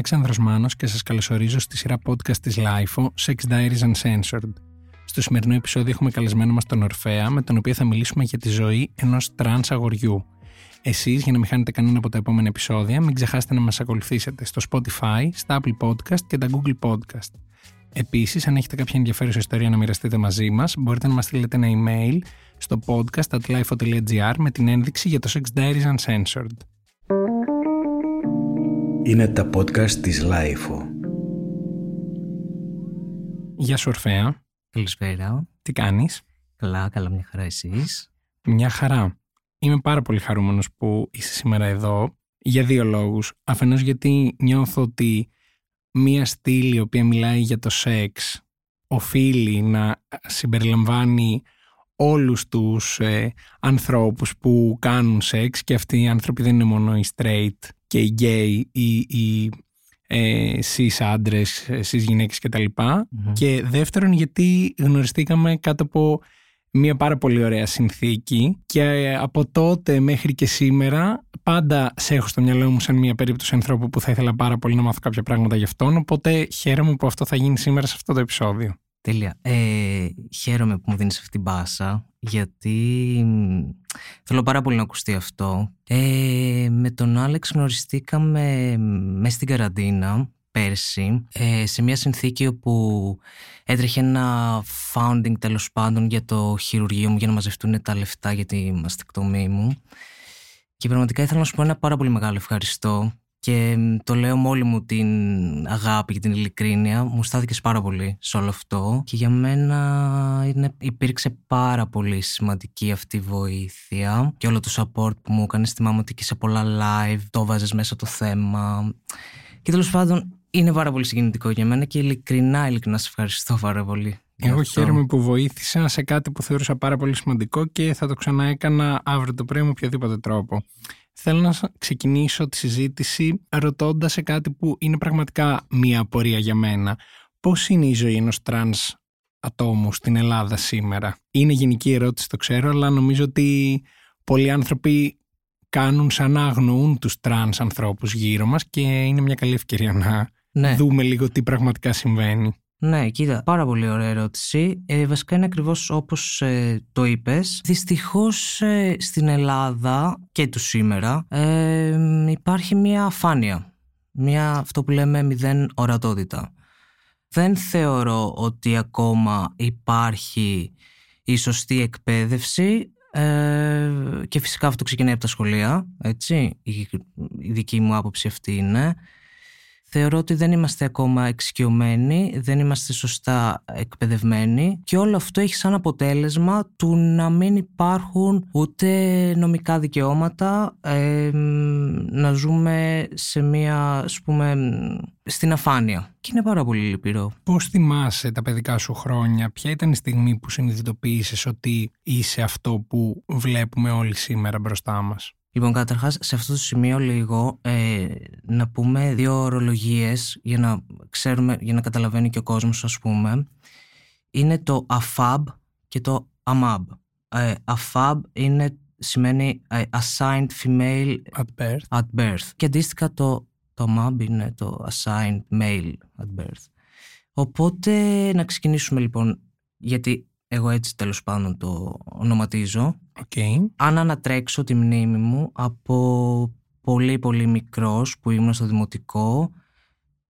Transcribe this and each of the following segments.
Αλέξανδρος Μάνος και σας καλωσορίζω στη σειρά podcast της LIFO Sex Diaries Uncensored. Στο σημερινό επεισόδιο έχουμε καλεσμένο μας τον Ορφέα, με τον οποίο θα μιλήσουμε για τη ζωή ενός τρανς αγοριού. Εσείς, για να μην χάνετε κανένα από τα επόμενα επεισόδια, μην ξεχάσετε να μας ακολουθήσετε στο Spotify, στα Apple Podcast και τα Google Podcast. Επίσης, αν έχετε κάποια ενδιαφέρουσα ιστορία να μοιραστείτε μαζί μας, μπορείτε να μας στείλετε ένα email στο podcast.lifo.gr με την ένδειξη για το Sex Diaries Uncensored. Είναι τα podcast της Lifeo. Γεια σου Ορφέα. Καλησπέρα. Τι κάνεις; Καλά, καλά μια χαρά εσείς. Μια χαρά. Είμαι πάρα πολύ χαρούμενος που είσαι σήμερα εδώ για δύο λόγους. Αφενός γιατί νιώθω ότι μία στήλη η οποία μιλάει για το σεξ οφείλει να συμπεριλαμβάνει όλους τους ε, ανθρώπους που κάνουν σεξ και αυτοί οι άνθρωποι δεν είναι μόνο οι straight και οι gay ή οι ε, cis άντρες, ε, cis γυναίκες κτλ. Και δεύτερον γιατί γνωριστήκαμε κάτω από μια πάρα πολύ ωραία συνθήκη και ε, από τότε μέχρι και σήμερα πάντα σε έχω στο μυαλό μου σαν μια περίπτωση ανθρώπου που θα ήθελα πάρα πολύ να μάθω κάποια πράγματα γι' αυτόν οπότε χαίρομαι που αυτό θα γίνει σήμερα σε αυτό το επεισόδιο. Τέλεια. Ε, χαίρομαι που μου δίνεις αυτή την πάσα, γιατί θέλω πάρα πολύ να ακουστεί αυτό. Ε, με τον Άλεξ γνωριστήκαμε μέσα στην καραντίνα πέρσι, ε, σε μια συνθήκη όπου έτρεχε ένα founding τέλος πάντων για το χειρουργείο μου για να μαζευτούν τα λεφτά για τη μαστεκτομή μου. Και πραγματικά ήθελα να σου πω ένα πάρα πολύ μεγάλο ευχαριστώ και το λέω με όλη μου την αγάπη και την ειλικρίνεια. Μου στάθηκε πάρα πολύ σε όλο αυτό. Και για μένα είναι, υπήρξε πάρα πολύ σημαντική αυτή η βοήθεια. Και όλο το support που μου έκανες. Θυμάμαι ότι και σε πολλά live το βάζες μέσα το θέμα. Και τέλος πάντων είναι πάρα πολύ συγκινητικό για μένα και ειλικρινά, ειλικρινά σε ευχαριστώ πάρα πολύ. Εγώ χαίρομαι που βοήθησα σε κάτι που θεωρούσα πάρα πολύ σημαντικό και θα το ξαναέκανα αύριο το πρωί με οποιοδήποτε τρόπο. Θέλω να ξεκινήσω τη συζήτηση ρωτώντας σε κάτι που είναι πραγματικά μία απορία για μένα. Πώς είναι η ζωή ενός τρανς ατόμου στην Ελλάδα σήμερα; Είναι γενική ερώτηση, το ξέρω, αλλά νομίζω ότι πολλοί άνθρωποι κάνουν σαν να αγνοούν τους τρανς ανθρώπους γύρω μας και είναι μια καλή ευκαιρία να ναι. δούμε λίγο τι πραγματικά συμβαίνει. Ναι, κοίτα, πάρα πολύ ωραία ερώτηση. Ε, βασικά είναι ακριβώς όπως ε, το είπες. Δυστυχώς ε, στην Ελλάδα και του σήμερα ε, υπάρχει μια αφάνεια. Μια αυτό που λέμε μηδέν ορατότητα. Δεν θεωρώ ότι ακόμα υπάρχει η σωστή εκπαίδευση και φυσικά αυτό ξεκινάει από τα σχολεία, έτσι. Η, η δική μου άποψη αυτή είναι Θεωρώ ότι δεν είμαστε ακόμα εξοικειωμένοι, δεν είμαστε σωστά εκπαιδευμένοι και όλο αυτό έχει σαν αποτέλεσμα του να μην υπάρχουν ούτε νομικά δικαιώματα, να ζούμε σε μια, ας πούμε, στην αφάνεια. Και είναι πάρα πολύ λυπηρό. Πώς θυμάσαι τα παιδικά σου χρόνια, ποια ήταν η στιγμή που συνειδητοποίησες ότι είσαι αυτό που βλέπουμε όλοι σήμερα μπροστά μας; Λοιπόν, καταρχάς, σε αυτό το σημείο λίγο ε, να πούμε δύο ορολογίες για να ξέρουμε, για να καταλαβαίνει και ο κόσμος, ας πούμε. Είναι το AFAB και το AMAB. Ε, AFAB είναι, σημαίνει ε, Assigned Female at birth. at birth. Και αντίστοιχα το, το AMAB είναι το Assigned Male at birth. Οπότε να ξεκινήσουμε λοιπόν, γιατί εγώ έτσι τέλος πάντων το ονοματίζω. Okay. Αν ανατρέξω τη μνήμη μου από πολύ πολύ μικρός που ήμουν στο δημοτικό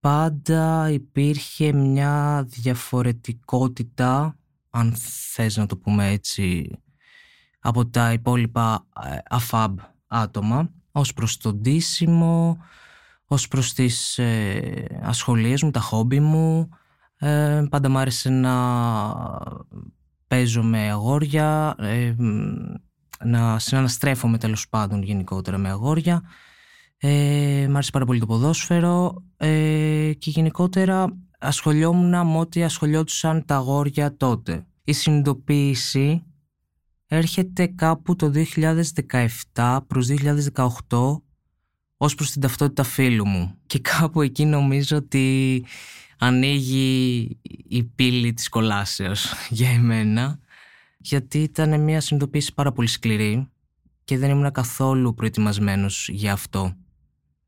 πάντα υπήρχε μια διαφορετικότητα αν θες να το πούμε έτσι από τα υπόλοιπα ε, αφάμπ άτομα ως προς το ντύσιμο, ως προς τις ε, ασχολίες μου, τα χόμπι μου ε, πάντα μου άρεσε να παίζω με αγόρια, ε, να συναναστρέφομαι τέλος πάντων γενικότερα με αγόρια. Ε, μ' άρεσε πάρα πολύ το ποδόσφαιρο ε, και γενικότερα ασχολιόμουν με ό,τι ασχολιόντουσαν τα αγόρια τότε. Η συνειδητοποίηση έρχεται κάπου το 2017 προς 2018 ως προς την ταυτότητα φίλου μου. Και κάπου εκεί νομίζω ότι ανοίγει η πύλη της κολάσεως για εμένα γιατί ήταν μια συνειδητοποίηση πάρα πολύ σκληρή και δεν ήμουν καθόλου προετοιμασμένος για αυτό.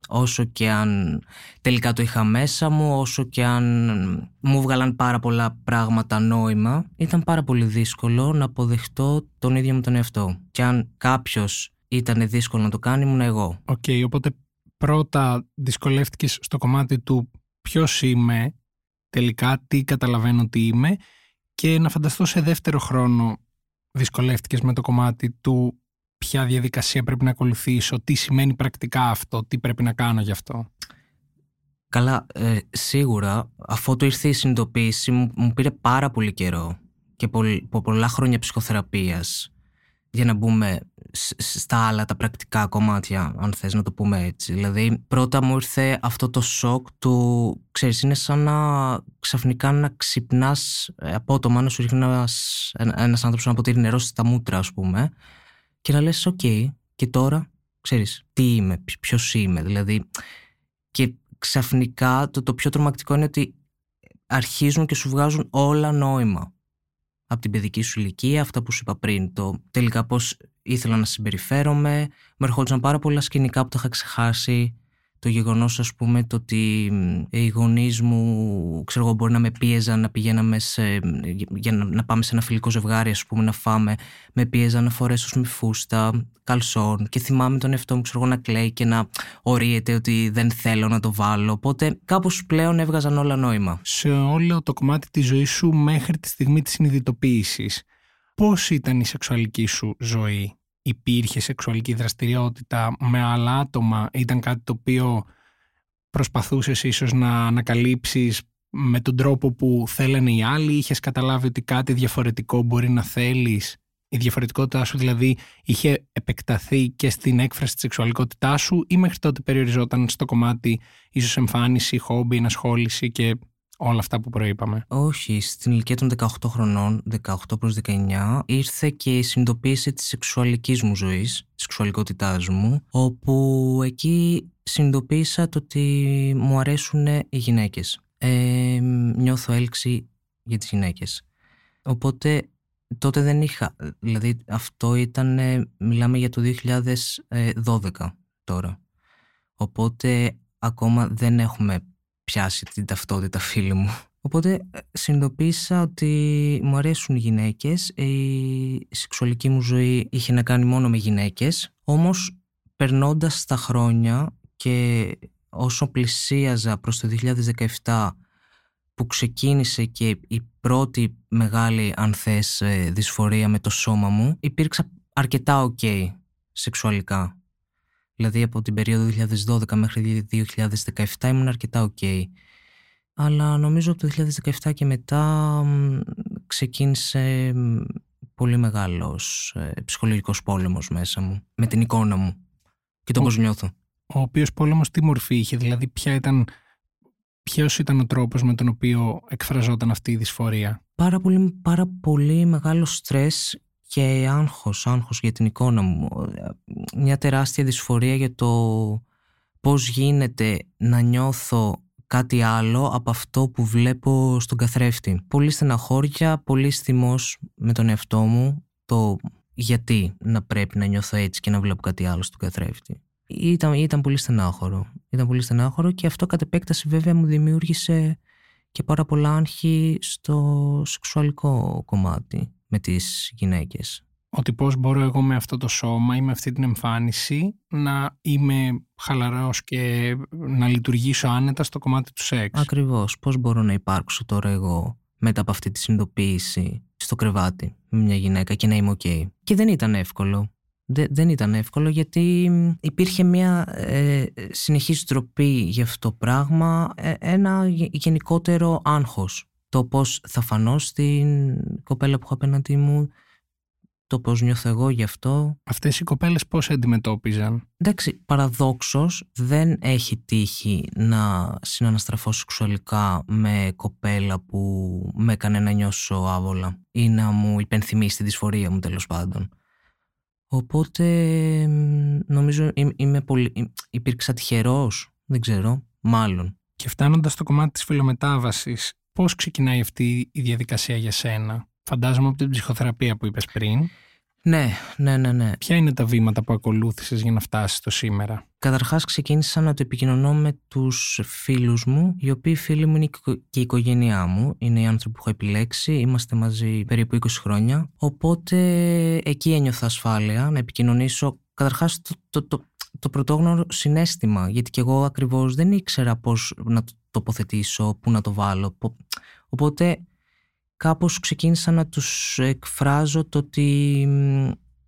όσο και αν τελικά το είχα μέσα μου, όσο και αν μου βγάλαν πάρα πολλά πράγματα νόημα, ήταν πάρα πολύ δύσκολο να αποδεχτώ τον ίδιο μου τον εαυτό. Και αν κάποιος ήταν δύσκολο να το κάνει, ήμουν εγώ. Ok, okay, οπότε πρώτα δυσκολεύτηκες στο κομμάτι του ποιος είμαι, τελικά τι καταλαβαίνω τι είμαι και να φανταστώ σε δεύτερο χρόνο δυσκολεύτηκες με το κομμάτι του ποια διαδικασία πρέπει να ακολουθήσω, τι σημαίνει πρακτικά αυτό, τι πρέπει να κάνω γι' αυτό. Καλά, ε, σίγουρα, αφού το ήρθε η συνειδητοποίηση μου, μου πήρε πάρα πολύ καιρό και πολλά χρόνια ψυχοθεραπείας για να μπούμε στα άλλα τα πρακτικά κομμάτια, αν θες να το πούμε έτσι. Δηλαδή, πρώτα μου ήρθε αυτό το σοκ του, ξέρεις, είναι σαν να ξαφνικά να ξυπνάς ε, απότομα, να σου ρίχνει ένας, ένας άνθρωπος να ποτήρι νερό στα μούτρα, ας πούμε, και να λες, οκ, και τώρα, ξέρεις, τι είμαι, ποιος είμαι, δηλαδή, και ξαφνικά το, το πιο τρομακτικό είναι ότι αρχίζουν και σου βγάζουν όλα νόημα από την παιδική σου ηλικία, αυτά που σου είπα πριν, το τελικά πώς ήθελα να συμπεριφέρομαι, με ερχόντουσαν πάρα πολλά σκηνικά που το είχα ξεχάσει, το γεγονός, ας πούμε, το ότι οι γονείς μου, ξέρω εγώ, μπορεί να με πίεζαν να πηγαίναμε σε, για να, να πάμε σε ένα φιλικό ζευγάρι, ας πούμε, να φάμε. Με πίεζαν να φορέσω με φούστα, καλσόν. Και θυμάμαι τον εαυτό μου, ξέρω εγώ, να κλαίει και να ορίεται ότι δεν θέλω να το βάλω. Οπότε κάπως πλέον έβγαζαν όλα νόημα. Σε όλο το κομμάτι της ζωής σου μέχρι τη στιγμή της συνειδητοποίησης, πώς ήταν η σεξουαλική σου ζωή; Υπήρχε σεξουαλική δραστηριότητα με άλλα άτομα, ήταν κάτι το οποίο προσπαθούσες ίσως να ανακαλύψεις με τον τρόπο που θέλανε οι άλλοι, είχες καταλάβει ότι κάτι διαφορετικό μπορεί να θέλεις, η διαφορετικότητά σου δηλαδή είχε επεκταθεί και στην έκφραση της σεξουαλικότητάς σου ή μέχρι τότε περιοριζόταν στο κομμάτι ίσως εμφάνιση, χόμπι, ενασχόληση και όλα αυτά που προείπαμε. Όχι, στην ηλικία των 18 χρονών, 18 προς 19, ήρθε και η συνειδητοποίηση της σεξουαλικής μου ζωής, της σεξουαλικότητάς μου, όπου εκεί συνειδητοποίησα το ότι μου αρέσουν οι γυναίκες. Ε, νιώθω έλξη για τις γυναίκες. Οπότε τότε δεν είχα, δηλαδή αυτό ήταν, μιλάμε για το 2012 τώρα. Οπότε ακόμα δεν έχουμε πιάσει την ταυτότητα φίλου μου. Οπότε ε, συνειδητοποίησα ότι μου αρέσουν οι γυναίκες, η σεξουαλική μου ζωή είχε να κάνει μόνο με γυναίκες, όμως περνώντας τα χρόνια και όσο πλησίαζα προς το 2017 που ξεκίνησε και η πρώτη μεγάλη αν θες ε, δυσφορία με το σώμα μου, υπήρξα αρκετά ok σεξουαλικά. Δηλαδή από την περίοδο 2012 μέχρι 2017 ήμουν αρκετά ok. Αλλά νομίζω από το 2017 και μετά ξεκίνησε πολύ μεγάλος ε, ψυχολογικός πόλεμος μέσα μου. Με την εικόνα μου και το ο, πώς νιώθω. Ο οποίος πόλεμος τι μορφή είχε, δηλαδή ποια ήταν, ποιος ήταν ο τρόπος με τον οποίο εκφραζόταν αυτή η δυσφορία; Πάρα πολύ, πάρα πολύ μεγάλο στρες και άγχος, άγχος για την εικόνα μου. Μια τεράστια δυσφορία για το πώς γίνεται να νιώθω κάτι άλλο από αυτό που βλέπω στον καθρέφτη. Πολύ στεναχώρια, πολύ θυμός με τον εαυτό μου, το γιατί να πρέπει να νιώθω έτσι και να βλέπω κάτι άλλο στον καθρέφτη. Ήταν, ήταν πολύ στενάχωρο. Ήταν πολύ στενάχωρο και αυτό κατ' επέκταση βέβαια μου δημιούργησε και πάρα πολλά άγχη στο σεξουαλικό κομμάτι με τις γυναίκες. Ότι πώς μπορώ εγώ με αυτό το σώμα ή με αυτή την εμφάνιση να είμαι χαλαρός και να λειτουργήσω άνετα στο κομμάτι του σεξ. Ακριβώς. Πώς μπορώ να υπάρξω τώρα εγώ μετά από αυτή τη συνειδητοποίηση στο κρεβάτι με μια γυναίκα και να είμαι ok. Και δεν ήταν εύκολο. δεν ήταν εύκολο γιατί υπήρχε μια ε, συνεχής τροπή για αυτό το πράγμα, ε, ένα γενικότερο άγχος το πώς θα φανώ στην κοπέλα που έχω απέναντί μου, το πώς νιώθω εγώ γι' αυτό. Αυτές οι κοπέλες πώς αντιμετώπιζαν; Εντάξει, παραδόξως δεν έχει τύχει να συναναστραφώ σεξουαλικά με κοπέλα που με έκανε να νιώσω άβολα ή να μου υπενθυμίσει τη δυσφορία μου τέλος πάντων. Οπότε νομίζω είμαι πολύ, υπήρξα τυχερός, δεν ξέρω, μάλλον. Και φτάνοντας στο κομμάτι της φιλομετάβασης, Πώς ξεκινάει αυτή η διαδικασία για σένα, φαντάζομαι από την ψυχοθεραπεία που είπες πριν. Ναι, ναι, ναι, ναι. Ποια είναι τα βήματα που ακολούθησες για να φτάσεις στο σήμερα; Καταρχάς ξεκίνησα να το επικοινωνώ με τους φίλους μου, οι οποίοι φίλοι μου είναι και η οικογένειά μου, είναι οι άνθρωποι που έχω επιλέξει, είμαστε μαζί περίπου 20 χρόνια, οπότε εκεί ένιωθα ασφάλεια να επικοινωνήσω καταρχάς το, το, το, το πρωτόγνωρο συνέστημα, γιατί και εγώ ακριβώς δεν ήξερα πώς να το τοποθετήσω, πού να το βάλω, οπότε κάπως ξεκίνησα να τους εκφράζω το ότι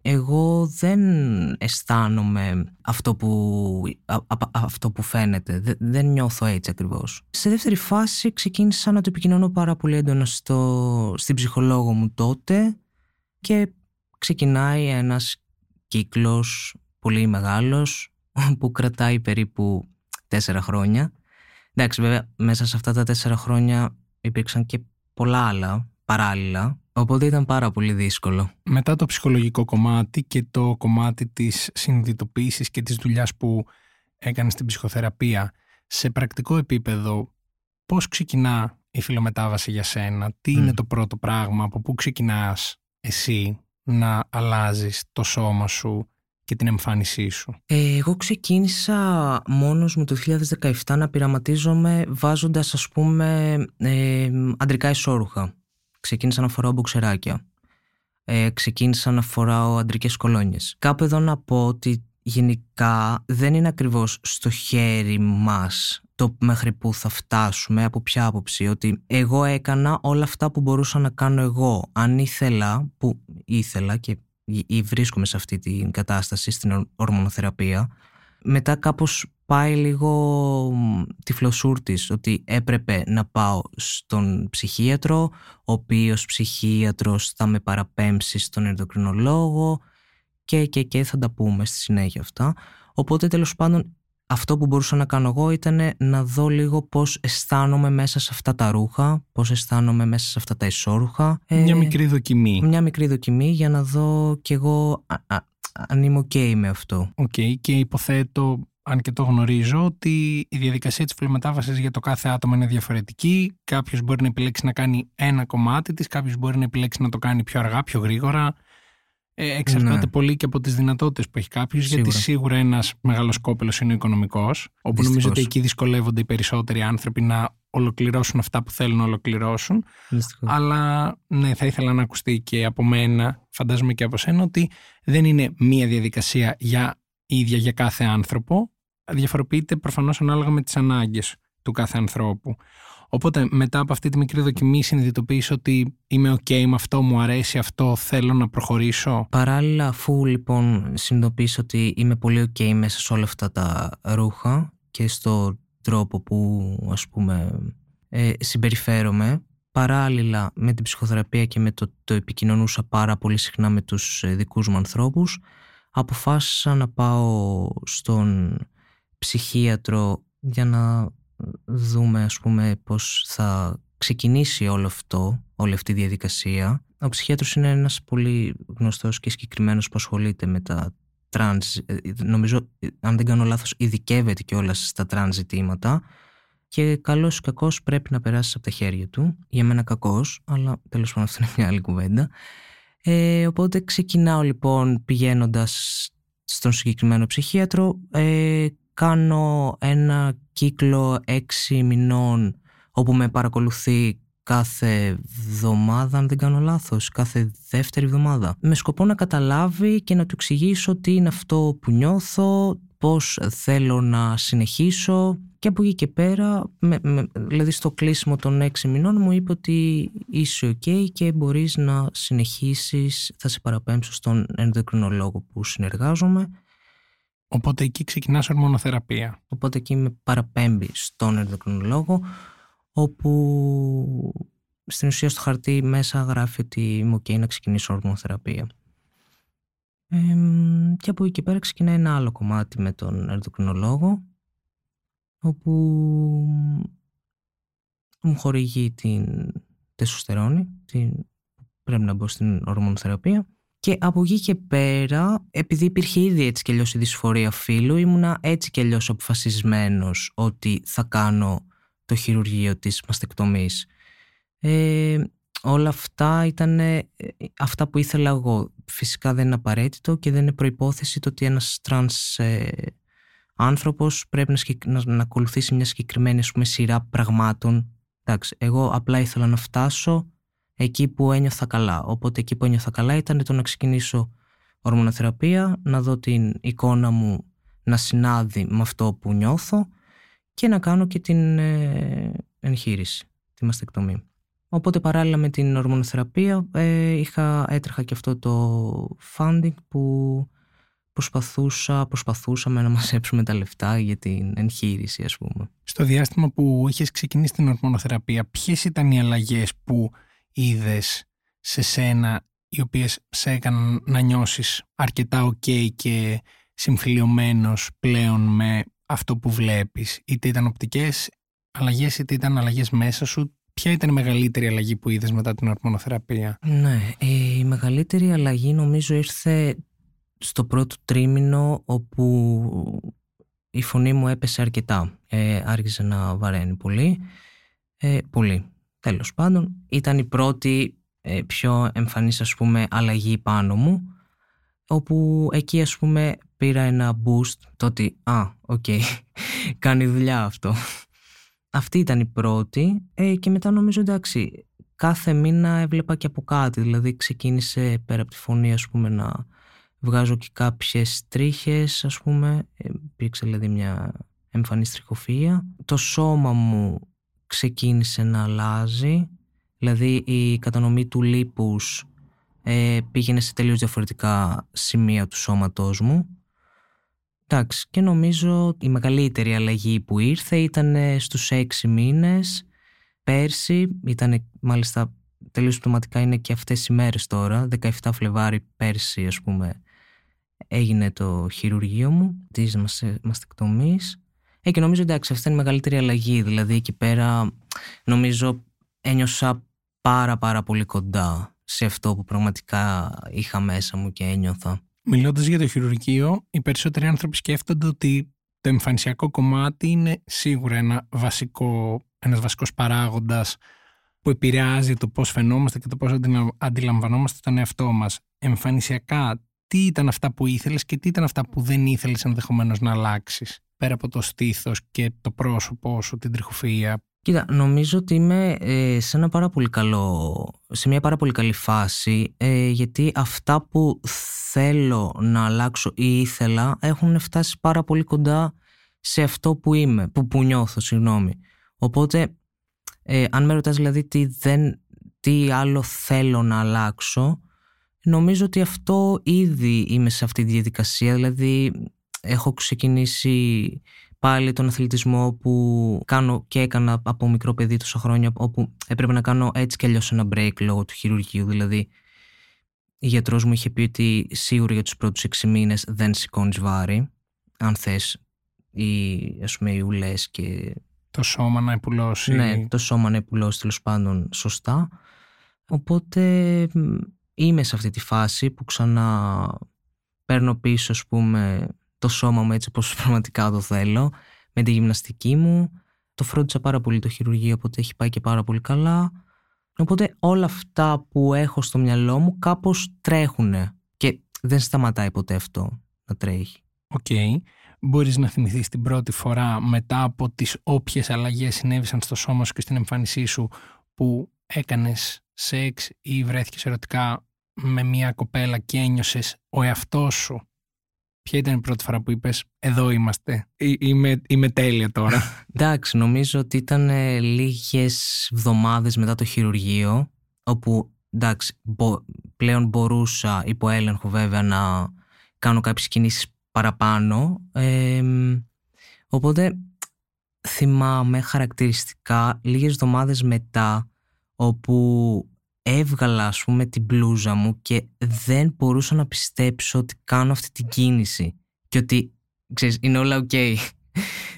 εγώ δεν αισθάνομαι αυτό που, αυτό που φαίνεται. Δεν, νιώθω έτσι ακριβώς. Σε δεύτερη φάση ξεκίνησα να το επικοινωνώ πάρα πολύ έντονα στο, στην ψυχολόγο μου τότε και ξεκινάει ένας κύκλος πολύ μεγάλος που κρατάει περίπου τέσσερα χρόνια. Εντάξει βέβαια μέσα σε αυτά τα τέσσερα χρόνια υπήρξαν και πολλά άλλα παράλληλα, οπότε ήταν πάρα πολύ δύσκολο. Μετά το ψυχολογικό κομμάτι και το κομμάτι της συνειδητοποίησης και της δουλειάς που έκανες στην ψυχοθεραπεία, σε πρακτικό επίπεδο πώς ξεκινά η φιλομετάβαση για σένα, τι είναι το πρώτο πράγμα, από πού ξεκινάς εσύ να αλλάζεις το σώμα σου; Και την εμφάνισή σου; Ε, εγώ ξεκίνησα μόνος μου το 2017 να πειραματίζομαι βάζοντας ας πούμε ε, αντρικά ισόρουχα ξεκίνησα να φοράω μποξεράκια. Ε, ξεκίνησα να φοράω αντρικές κολόνιες. Κάπου εδώ να πω ότι γενικά δεν είναι ακριβώς στο χέρι μας το μέχρι που θα φτάσουμε, από ποια άποψη, ότι εγώ έκανα όλα αυτά που μπορούσα να κάνω εγώ. Αν ήθελα, που ήθελα και βρίσκομαι σε αυτή την κατάσταση, στην ορμονοθεραπεία, μετά κάπως πάει λίγο τυφλοσούρτης ότι έπρεπε να πάω στον ψυχίατρο ο οποίος ψυχίατρος θα με παραπέμψει στον ενδοκρινολόγο και, και, και θα τα πούμε στη συνέχεια αυτά. Οπότε τέλος πάντων αυτό που μπορούσα να κάνω εγώ ήταν να δω λίγο πώς αισθάνομαι μέσα σε αυτά τα ρούχα, πώς αισθάνομαι μέσα σε αυτά τα ισόρουχα. Μια ε, μικρή δοκιμή. Μια μικρή δοκιμή για να δω κι εγώ αν είμαι ok με αυτό. Ok okay. και υποθέτω αν και το γνωρίζω, ότι η διαδικασία της φυλομετάβασης για το κάθε άτομο είναι διαφορετική. Κάποιος μπορεί να επιλέξει να κάνει ένα κομμάτι της, κάποιος μπορεί να επιλέξει να το κάνει πιο αργά, πιο γρήγορα. Ε, εξαρτάται ναι. πολύ και από τις δυνατότητες που έχει κάποιος, γιατί σίγουρα ένας μεγάλος σκόπελος είναι ο οικονομικός, όπου νομίζω ότι εκεί δυσκολεύονται οι περισσότεροι άνθρωποι να ολοκληρώσουν αυτά που θέλουν να ολοκληρώσουν. Αλλά ναι, θα ήθελα να ακουστεί και από μένα, φαντάζομαι και από σένα, ότι δεν είναι μία διαδικασία για ίδια για κάθε άνθρωπο διαφοροποιείται προφανώς ανάλογα με τις ανάγκες του κάθε ανθρώπου. Οπότε μετά από αυτή τη μικρή δοκιμή συνειδητοποίησα ότι είμαι ok με αυτό, μου αρέσει αυτό, θέλω να προχωρήσω; Παράλληλα αφού λοιπόν συνειδητοποίησα ότι είμαι πολύ ok μέσα σε όλα αυτά τα ρούχα και στο τρόπο που ας πούμε ε, συμπεριφέρομαι παράλληλα με την ψυχοθεραπεία και με το, το επικοινωνούσα πάρα πολύ συχνά με τους ε, δικούς μου ανθρώπους αποφάσισα να πάω στον ψυχίατρο για να δούμε ας πούμε πώς θα ξεκινήσει όλο αυτό, όλη αυτή η διαδικασία. Ο ψυχίατρος είναι ένας πολύ γνωστός και συγκεκριμένος που ασχολείται με τα τρανς, νομίζω αν δεν κάνω λάθος ειδικεύεται κιόλας στα τρανς ζητήματα και καλός ή κακός πρέπει να περάσεις από τα χέρια του. Για μένα κακός, αλλά τέλος πάντων αυτό είναι μια άλλη κουβέντα. Ε, οπότε ξεκινάω λοιπόν πηγαίνοντας στον συγκεκριμένο ψυχίατρο, ε, κάνω ένα κύκλο έξι μηνών όπου με παρακολουθεί κάθε εβδομάδα, αν δεν κάνω λάθος, κάθε δεύτερη εβδομάδα. Με σκοπό να καταλάβει και να του εξηγήσω τι είναι αυτό που νιώθω, πώς θέλω να συνεχίσω. Και από εκεί και πέρα, με, με, δηλαδή στο κλείσιμο των έξι μηνών μου είπε ότι είσαι ok και μπορείς να συνεχίσεις, θα σε παραπέμψω στον ενδοκρινολόγο που συνεργάζομαι Οπότε εκεί ξεκινάς ορμονοθεραπεία. Οπότε εκεί με παραπέμπει στον ενδοκρινολόγο όπου στην ουσία στο χαρτί μέσα γράφει ότι είμαι ok να ξεκινήσω ορμονοθεραπεία. Ε, και από εκεί και πέρα ξεκινάει ένα άλλο κομμάτι με τον ενδοκρινολόγο όπου μου χορηγεί την τεσοστερόνη, την, πρέπει να μπω στην ορμονοθεραπεία και από εκεί και πέρα, επειδή υπήρχε ήδη έτσι κι αλλιώς η δυσφορία φύλου, ήμουνα έτσι κι αλλιώς αποφασισμένος ότι θα κάνω το χειρουργείο της μαστεκτομής. Ε, όλα αυτά ήταν ε, αυτά που ήθελα εγώ. Φυσικά δεν είναι απαραίτητο και δεν είναι προϋπόθεση το ότι ένας τρανς ε, άνθρωπος πρέπει να, να, να, ακολουθήσει μια συγκεκριμένη ας πούμε, σειρά πραγμάτων. Εντάξει, εγώ απλά ήθελα να φτάσω εκεί που ένιωθα καλά. Οπότε εκεί που ένιωθα καλά ήταν το να ξεκινήσω ορμονοθεραπεία, να δω την εικόνα μου να συνάδει με αυτό που νιώθω και να κάνω και την ε, εγχείρηση, τη μαστεκτομή. Οπότε παράλληλα με την ορμονοθεραπεία ε, είχα, έτρεχα και αυτό το funding που προσπαθούσα, προσπαθούσαμε να μαζέψουμε τα λεφτά για την εγχείρηση ας πούμε. Στο διάστημα που είχες ξεκινήσει την ορμονοθεραπεία, ποιες ήταν οι αλλαγές που είδες σε σένα οι οποίες σε έκαναν να νιώσεις αρκετά ok και συμφιλειωμένος πλέον με αυτό που βλέπεις; Είτε ήταν οπτικές αλλαγές είτε ήταν αλλαγές μέσα σου; Ποια ήταν η μεγαλύτερη αλλαγή που είδες μετά την ορμονοθεραπεία; Ναι, η μεγαλύτερη αλλαγή νομίζω ήρθε στο πρώτο τρίμηνο όπου η φωνή μου έπεσε αρκετά. Ε, άρχισε να βαραίνει πολύ. Ε, πολύ. Τέλος πάντων, ήταν η πρώτη ε, πιο εμφανής ας πούμε αλλαγή πάνω μου όπου εκεί ας πούμε πήρα ένα boost το ότι α, ok, okay, κάνει δουλειά αυτό. Αυτή ήταν η πρώτη ε, και μετά νομίζω εντάξει κάθε μήνα έβλεπα και από κάτι δηλαδή ξεκίνησε πέρα από τη φωνή ας πούμε να βγάζω και κάποιες τρίχες ας πούμε ε, υπήρξε δηλαδή μια εμφανής στριχοφία το σώμα μου ξεκίνησε να αλλάζει. Δηλαδή η κατανομή του λίπους ε, πήγαινε σε τελείως διαφορετικά σημεία του σώματός μου. Εντάξει και νομίζω η μεγαλύτερη αλλαγή που ήρθε ήταν στους έξι μήνες. Πέρσι ήταν μάλιστα τελείως πτωματικά είναι και αυτές οι μέρες τώρα. 17 Φλεβάρι πέρσι ας πούμε έγινε το χειρουργείο μου της μαστεκτομής ε, και νομίζω εντάξει αυτή είναι η μεγαλύτερη αλλαγή δηλαδή εκεί πέρα νομίζω ένιωσα πάρα πάρα πολύ κοντά σε αυτό που πραγματικά είχα μέσα μου και ένιωθα. Μιλώντας για το χειρουργείο, οι περισσότεροι άνθρωποι σκέφτονται ότι το εμφανισιακό κομμάτι είναι σίγουρα ένα βασικό, ένας βασικός παράγοντας που επηρεάζει το πώς φαινόμαστε και το πώς αντιλαμβανόμαστε τον εαυτό μας. Εμφανισιακά, τι ήταν αυτά που ήθελες και τι ήταν αυτά που δεν ήθελες ενδεχομένως να αλλάξεις πέρα από το στήθος και το πρόσωπό σου, την τριχοφυΐα; Κοίτα, νομίζω ότι είμαι ε, σε, ένα πάρα πολύ καλό, σε μια πάρα πολύ καλή φάση ε, γιατί αυτά που θέλω να αλλάξω ή ήθελα έχουν φτάσει πάρα πολύ κοντά σε αυτό που είμαι, που, που νιώθω, συγγνώμη. Οπότε, ε, αν με ρωτάς δηλαδή τι, δεν, τι άλλο θέλω να αλλάξω, νομίζω ότι αυτό ήδη είμαι σε αυτή τη διαδικασία, δηλαδή έχω ξεκινήσει πάλι τον αθλητισμό που κάνω και έκανα από μικρό παιδί τόσα χρόνια όπου έπρεπε να κάνω έτσι κι αλλιώς ένα break λόγω του χειρουργείου δηλαδή η γιατρός μου είχε πει ότι σίγουρα για τους πρώτους 6 μήνες δεν σηκώνεις βάρη αν θες οι, ας πούμε, οι ουλές και... Το σώμα να επουλώσει. Ναι, το σώμα να επουλώσει τέλος πάντων σωστά. Οπότε είμαι σε αυτή τη φάση που ξανά παίρνω πίσω ας πούμε το σώμα μου έτσι όπως πραγματικά το θέλω, με τη γυμναστική μου. Το φρόντισα πάρα πολύ το χειρουργείο, οπότε έχει πάει και πάρα πολύ καλά. Οπότε όλα αυτά που έχω στο μυαλό μου κάπως τρέχουν και δεν σταματάει ποτέ αυτό να τρέχει. OK. Okay. Μπορείς να θυμηθείς την πρώτη φορά μετά από τις όποιες αλλαγές συνέβησαν στο σώμα σου και στην εμφάνισή σου που έκανες σεξ ή βρέθηκες ερωτικά με μια κοπέλα και ένιωσες ο εαυτός σου Ποια ήταν η πρώτη φορά που είπες «Εδώ είμαστε, είμαι, είμαι τέλεια τώρα». Εντάξει, νομίζω ότι ήταν ε, λίγες εβδομάδες μετά το χειρουργείο, όπου εντάξει, πλέον μπορούσα υπό έλεγχο βέβαια να κάνω κάποιες κινήσεις παραπάνω. οπότε θυμάμαι χαρακτηριστικά λίγες εβδομάδες μετά όπου έβγαλα ας πούμε την μπλούζα μου και δεν μπορούσα να πιστέψω ότι κάνω αυτή την κίνηση και ότι ξέρεις είναι όλα ok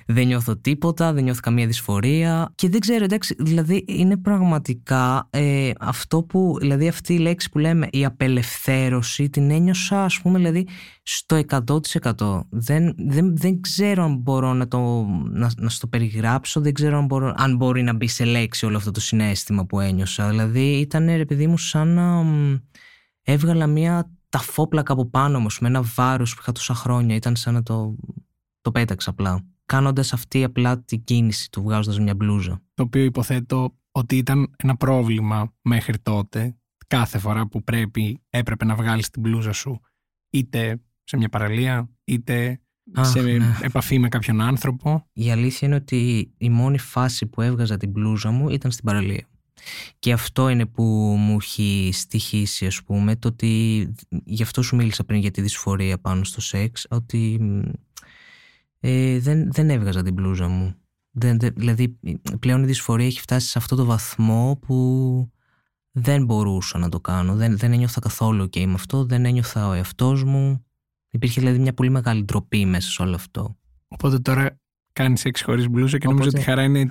δεν νιώθω τίποτα, δεν νιώθω καμία δυσφορία. Και δεν ξέρω, εντάξει, δηλαδή είναι πραγματικά ε, αυτό που, δηλαδή αυτή η λέξη που λέμε η απελευθέρωση την ένιωσα ας πούμε δηλαδή στο 100% δεν, δεν, δεν ξέρω αν μπορώ να το να, να στο περιγράψω, δεν ξέρω αν, μπορώ, αν μπορεί να μπει σε λέξη όλο αυτό το συνέστημα που ένιωσα, δηλαδή ήταν ρε παιδί μου σαν να έβγαλα μια ταφόπλακα από πάνω μου με ένα βάρος που είχα τόσα χρόνια, ήταν σαν να το, το πέταξα απλά κάνοντας αυτή απλά την κίνηση του βγάζοντας μια μπλούζα. Το οποίο υποθέτω ότι ήταν ένα πρόβλημα μέχρι τότε. Κάθε φορά που πρέπει, έπρεπε να βγάλεις την μπλούζα σου είτε σε μια παραλία, είτε σε ναι. επαφή με κάποιον άνθρωπο. Η αλήθεια είναι ότι η μόνη φάση που έβγαζα την μπλούζα μου ήταν στην παραλία. Και αυτό είναι που μου έχει στοιχήσει ας πούμε το ότι γι' αυτό σου μίλησα πριν για τη δυσφορία πάνω στο σεξ ότι ε, δεν, δεν έβγαζα την μπλούζα μου. Δεν, δηλαδή πλέον η δυσφορία έχει φτάσει σε αυτό το βαθμό που δεν μπορούσα να το κάνω. Δεν, δεν ένιωθα καθόλου και με αυτό, δεν ένιωθα ο εαυτός μου. Υπήρχε δηλαδή μια πολύ μεγάλη ντροπή μέσα σε όλο αυτό. Οπότε τώρα κάνεις σεξ χωρίς μπλούζα και νομίζω ότι η χαρά είναι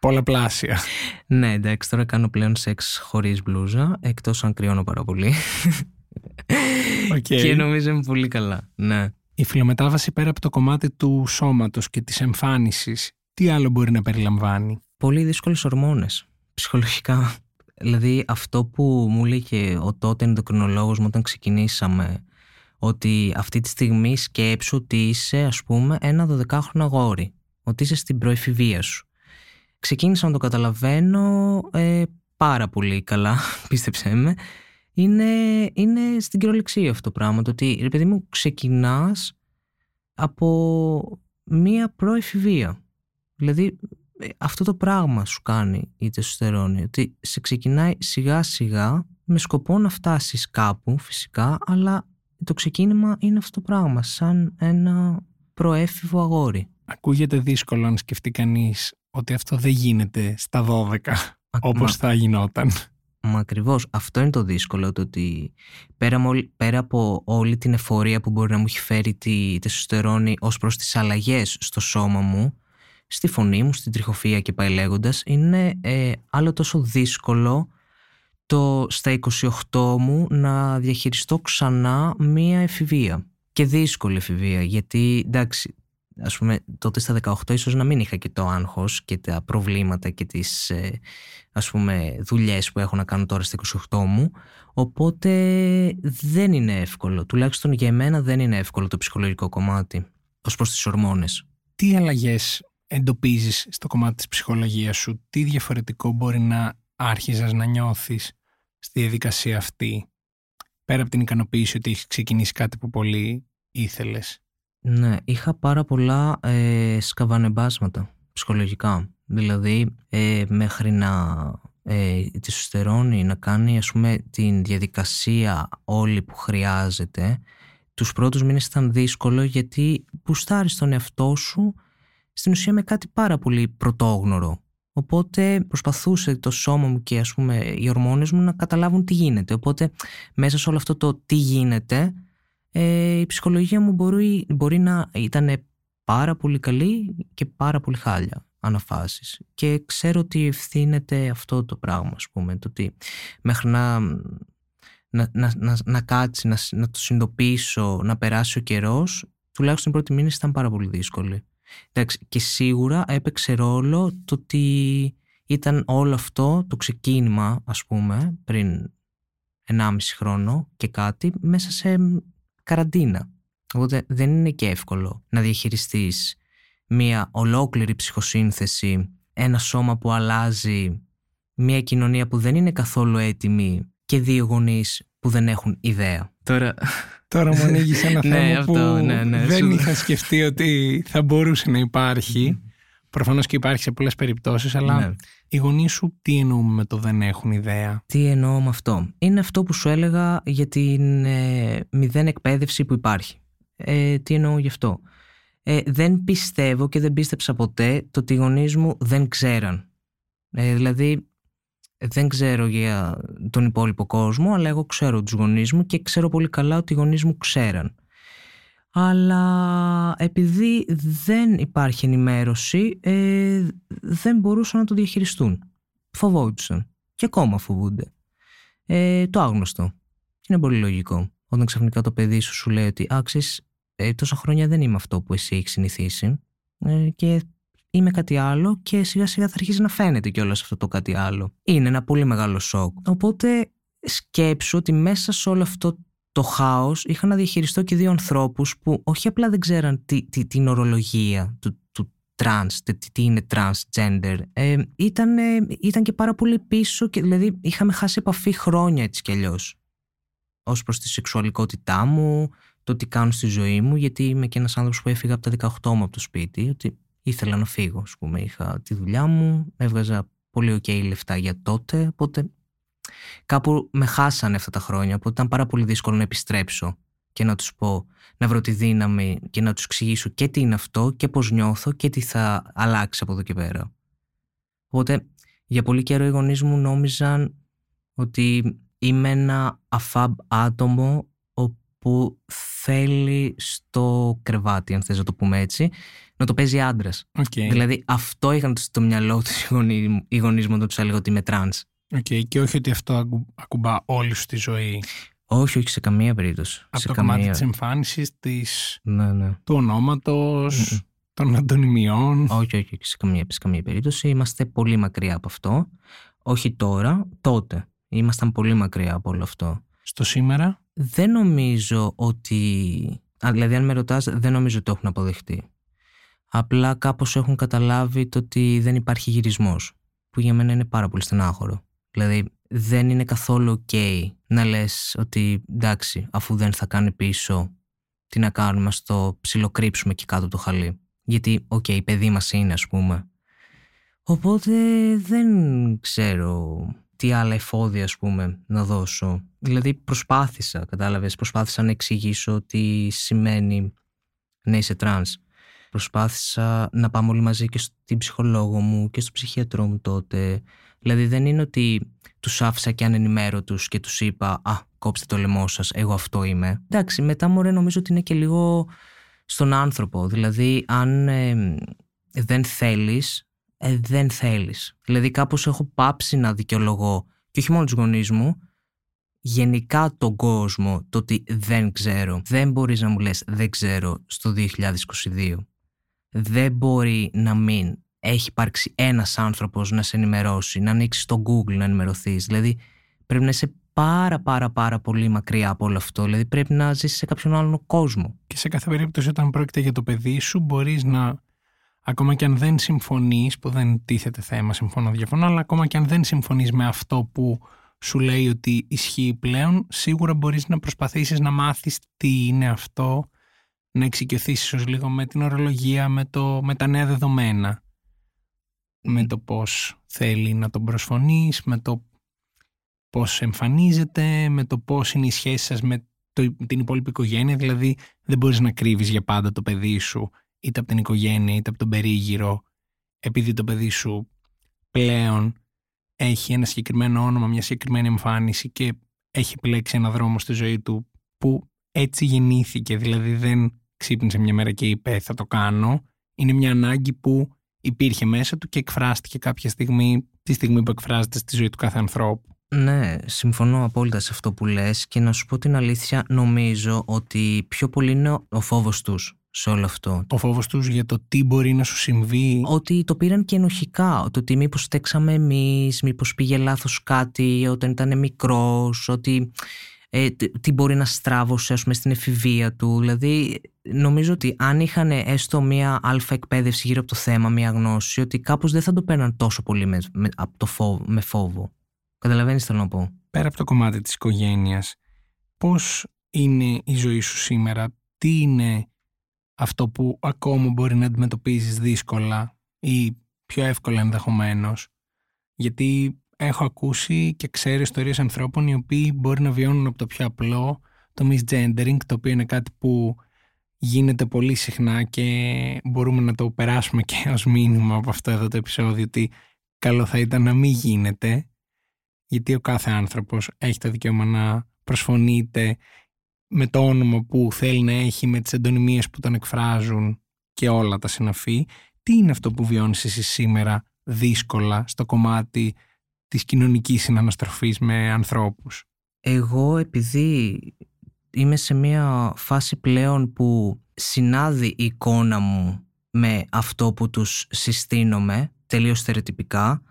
πολλαπλάσια. ναι, εντάξει, τώρα κάνω πλέον σεξ χωρίς μπλούζα, εκτός αν κρυώνω πάρα πολύ. Okay. και νομίζω είμαι πολύ καλά. Ναι. Η φιλομετάβαση πέρα από το κομμάτι του σώματος και της εμφάνισης, τι άλλο μπορεί να περιλαμβάνει; Πολύ δύσκολες ορμόνες, ψυχολογικά. Δηλαδή αυτό που μου λέει ο τότε ενδοκρινολόγος μου όταν ξεκινήσαμε, ότι αυτή τη στιγμή σκέψου ότι είσαι ας πούμε ένα 12χρονο αγόρι, ότι είσαι στην προεφηβεία σου. Ξεκίνησα να το καταλαβαίνω ε, πάρα πολύ καλά, πίστεψέ με, είναι, είναι στην κυριολεξία αυτό το πράγμα. Το ότι, ρε παιδί μου, ξεκινάς από μία προεφηβεία. Δηλαδή, ε, αυτό το πράγμα σου κάνει η τεστοστερόνη. Ότι σε ξεκινάει σιγά σιγά με σκοπό να φτάσεις κάπου φυσικά, αλλά το ξεκίνημα είναι αυτό το πράγμα, σαν ένα προέφηβο αγόρι. Ακούγεται δύσκολο να σκεφτεί κανείς ότι αυτό δεν γίνεται στα 12 όπως θα γινόταν. Μα ακριβώς αυτό είναι το δύσκολο, το ότι πέρα, πέρα από όλη την εφορία που μπορεί να μου έχει φέρει τη τεσοστερόνη ως προς τις αλλαγές στο σώμα μου, στη φωνή μου, στην τριχοφία και πάει λέγοντας, είναι ε, άλλο τόσο δύσκολο το στα 28 μου να διαχειριστώ ξανά μία εφηβεία. Και δύσκολη εφηβεία, γιατί εντάξει, ας πούμε τότε στα 18 ίσως να μην είχα και το άγχος και τα προβλήματα και τις ε, ας πούμε δουλειές που έχω να κάνω τώρα στα 28 μου. Οπότε δεν είναι εύκολο. Τουλάχιστον για εμένα δεν είναι εύκολο το ψυχολογικό κομμάτι ως προς τις ορμόνες. Τι αλλαγές εντοπίζεις στο κομμάτι της ψυχολογίας σου; Τι διαφορετικό μπορεί να άρχιζες να νιώθεις στη διαδικασία αυτή πέρα από την ικανοποίηση ότι έχεις ξεκινήσει κάτι που πολύ ήθελες; Ναι, είχα πάρα πολλά ε, σκαβανεμπάσματα ψυχολογικά. Δηλαδή, ε, μέχρι να ε, τη σωστερώνει, να κάνει ας πούμε την διαδικασία όλη που χρειάζεται, τους πρώτους μήνες ήταν δύσκολο γιατί πουστάρεις τον εαυτό σου στην ουσία με κάτι πάρα πολύ πρωτόγνωρο. Οπότε προσπαθούσε το σώμα μου και ας πούμε οι ορμόνες μου να καταλάβουν τι γίνεται. Οπότε μέσα σε όλο αυτό το τι γίνεται ε, η ψυχολογία μου μπορεί, μπορεί να ήταν πάρα πολύ καλή και πάρα πολύ χάλια αναφάσεις. Και ξέρω ότι ευθύνεται αυτό το πράγμα ας πούμε το ότι μέχρι να, να, να, να, να κάτσει, να, να το συνειδητοποιήσω, να περάσει ο καιρός τουλάχιστον η πρώτη μήνυση ήταν πάρα πολύ δύσκολη. Εντάξει, και σίγουρα έπαιξε ρόλο το ότι ήταν όλο αυτό το ξεκίνημα ας πούμε πριν 1,5 χρόνο και κάτι μέσα σε καραντίνα. Οπότε δεν είναι και εύκολο να διαχειριστείς μια ολόκληρη ψυχοσύνθεση, ένα σώμα που αλλάζει, μια κοινωνία που δεν είναι καθόλου έτοιμη και δύο γονείς που δεν έχουν ιδέα. Τώρα, Τώρα μου ανοίγεις ένα ναι, θέμα που ναι, ναι, δεν είχα σκεφτεί ότι θα μπορούσε να υπάρχει. Προφανώς και υπάρχει σε πολλές περιπτώσεις, αλλά ναι. οι γονείς σου τι εννοούμε με το δεν έχουν ιδέα. Τι εννοώ με αυτό; Είναι αυτό που σου έλεγα για την ε, μηδέν εκπαίδευση που υπάρχει. Ε, τι εννοώ γι' αυτό; Ε, δεν πιστεύω και δεν πίστεψα ποτέ το ότι οι γονείς μου δεν ξέραν. Ε, δηλαδή δεν ξέρω για τον υπόλοιπο κόσμο, αλλά εγώ ξέρω τους γονείς μου και ξέρω πολύ καλά ότι οι γονείς μου ξέραν. Αλλά επειδή δεν υπάρχει ενημέρωση ε, δεν μπορούσαν να το διαχειριστούν. Φοβόντουσαν και ακόμα φοβούνται. Ε, το άγνωστο. Είναι πολύ λογικό. Όταν ξαφνικά το παιδί σου σου λέει ότι άξεις ε, τόσα χρόνια δεν είμαι αυτό που εσύ έχεις συνηθίσει ε, και είμαι κάτι άλλο και σιγά σιγά θα αρχίσει να φαίνεται κιόλας αυτό το κάτι άλλο. Είναι ένα πολύ μεγάλο σοκ. Οπότε σκέψου ότι μέσα σε όλο αυτό το χάος είχα να διαχειριστώ και δύο ανθρώπους που όχι απλά δεν ξέραν τι, τι, την ορολογία του, του trans, τι, τι είναι transgender, ε, ήταν, ήταν και πάρα πολύ πίσω και δηλαδή είχαμε χάσει επαφή χρόνια έτσι κι αλλιώς ως προς τη σεξουαλικότητά μου, το τι κάνω στη ζωή μου, γιατί είμαι και ένας άνθρωπος που έφυγα από τα 18 μου από το σπίτι, ότι ήθελα να φύγω, ας πούμε. Είχα τη δουλειά μου, έβγαζα πολύ ok λεφτά για τότε, οπότε κάπου με χάσανε αυτά τα χρόνια, οπότε ήταν πάρα πολύ δύσκολο να επιστρέψω και να τους πω, να βρω τη δύναμη και να τους εξηγήσω και τι είναι αυτό και πώς νιώθω και τι θα αλλάξει από εδώ και πέρα. Οπότε για πολύ καιρό οι γονείς μου νόμιζαν ότι είμαι ένα AFAB άτομο που θέλει στο κρεβάτι, αν θες να το πούμε έτσι, να το παίζει άντρας. Okay. Δηλαδή αυτό είχαν στο μυαλό τους οι γονείς μου όταν τους έλεγα ότι είμαι τρανς. Okay. Και όχι ότι αυτό ακουμπά όλη σου τη ζωή. Όχι, όχι σε καμία περίπτωση. Από σε το καμία... κομμάτι της εμφάνισης, της... ναι, ναι. του ονόματος, mm-hmm. των αντωνυμιών. Όχι, όχι, σε καμία, σε καμία περίπτωση. Είμαστε πολύ μακριά από αυτό. Όχι τώρα, τότε. Ήμασταν πολύ μακριά από όλο αυτό. Στο σήμερα; Δεν νομίζω ότι... Δηλαδή αν με ρωτάς δεν νομίζω ότι το έχουν αποδεχτεί. Απλά κάπως έχουν καταλάβει το ότι δεν υπάρχει γυρισμός. Που για μένα είναι πάρα πολύ στενάχωρο. Δηλαδή δεν είναι καθόλου ok να λες ότι εντάξει αφού δεν θα κάνει πίσω τι να κάνουμε, ας το ψιλοκρύψουμε και κάτω απ' το χαλί. Γιατί, OK, okay, παιδί μας είναι, ας πούμε. Οπότε δεν ξέρω τι άλλα εφόδια ας πούμε να δώσω. Δηλαδή προσπάθησα, κατάλαβες, προσπάθησα να εξηγήσω τι σημαίνει να είσαι τρανς. Προσπάθησα να πάμε όλοι μαζί και στην ψυχολόγο μου και στον ψυχίατρό μου τότε. Δηλαδή δεν είναι ότι τους άφησα και ανενημέρωτους και τους είπα «Α, κόψτε το λαιμό σας, εγώ αυτό είμαι». Εντάξει, μετά μωρέ νομίζω ότι είναι και λίγο στον άνθρωπο. Δηλαδή αν ε, δεν θέλεις ε, δεν θέλεις. Δηλαδή κάπως έχω πάψει να δικαιολογώ και όχι μόνο τους γονείς μου, γενικά τον κόσμο το ότι δεν ξέρω. Δεν μπορείς να μου λες δεν ξέρω στο 2022. Δεν μπορεί να μην έχει υπάρξει ένας άνθρωπος να σε ενημερώσει, να ανοίξεις το Google να ενημερωθείς. Δηλαδή πρέπει να είσαι πάρα πάρα πάρα πολύ μακριά από όλο αυτό. Δηλαδή πρέπει να ζήσεις σε κάποιον άλλον κόσμο. Και σε κάθε περίπτωση όταν πρόκειται για το παιδί σου μπορείς να ακόμα και αν δεν συμφωνείς, που δεν τίθεται θέμα, συμφωνώ διαφωνώ, αλλά ακόμα και αν δεν συμφωνείς με αυτό που σου λέει ότι ισχύει πλέον, σίγουρα μπορείς να προσπαθήσεις να μάθεις τι είναι αυτό, να εξοικειωθείς ίσως λίγο με την ορολογία, με, το, με τα νέα δεδομένα, με το πώς θέλει να τον προσφωνείς, με το πώς εμφανίζεται, με το πώς είναι η σχέση σας με το, την υπόλοιπη οικογένεια, δηλαδή δεν μπορείς να κρύβεις για πάντα το παιδί σου είτε από την οικογένεια είτε από τον περίγυρο επειδή το παιδί σου πλέον έχει ένα συγκεκριμένο όνομα, μια συγκεκριμένη εμφάνιση και έχει επιλέξει ένα δρόμο στη ζωή του που έτσι γεννήθηκε, δηλαδή δεν ξύπνησε μια μέρα και είπε θα το κάνω. Είναι μια ανάγκη που υπήρχε μέσα του και εκφράστηκε κάποια στιγμή, τη στιγμή που εκφράζεται στη ζωή του κάθε ανθρώπου. Ναι, συμφωνώ απόλυτα σε αυτό που λες και να σου πω την αλήθεια νομίζω ότι πιο πολύ είναι ο φόβος τους σε όλο αυτό. Ο φόβος τους για το τι μπορεί να σου συμβεί. Ότι το πήραν και ενοχικά. Το ότι μήπως στέξαμε εμείς, μήπως πήγε λάθος κάτι όταν ήταν μικρός, ότι ε, τι μπορεί να στράβωσε ας πούμε στην εφηβεία του. Δηλαδή νομίζω ότι αν είχαν έστω μία αλφα εκπαίδευση γύρω από το θέμα, μία γνώση, ότι κάπως δεν θα το παίρναν τόσο πολύ με, με, από το φόβο, με φόβο. Καταλαβαίνεις θέλω να πω; Πέρα από το κομμάτι της οικογένειας, πώς είναι η ζωή σου σήμερα, τι είναι αυτό που ακόμα μπορεί να αντιμετωπίζεις δύσκολα ή πιο εύκολα ενδεχομένως; Γιατί έχω ακούσει και ξέρω ιστορίες ανθρώπων οι οποίοι μπορεί να βιώνουν από το πιο απλό το misgendering, το οποίο είναι κάτι που γίνεται πολύ συχνά και μπορούμε να το περάσουμε και ως μήνυμα από αυτό εδώ το επεισόδιο ότι καλό θα ήταν να μην γίνεται γιατί ο κάθε άνθρωπος έχει το δικαίωμα να προσφωνείται με το όνομα που θέλει να έχει, με τις εντονιμίες που τον εκφράζουν και όλα τα συναφή. Τι είναι αυτό που βιώνεις εσύ σήμερα δύσκολα στο κομμάτι της κοινωνικής συναναστροφής με ανθρώπους. Εγώ επειδή είμαι σε μια φάση πλέον που συνάδει η εικόνα μου με αυτό που τους συστήνομαι τελείως στερεοτυπικά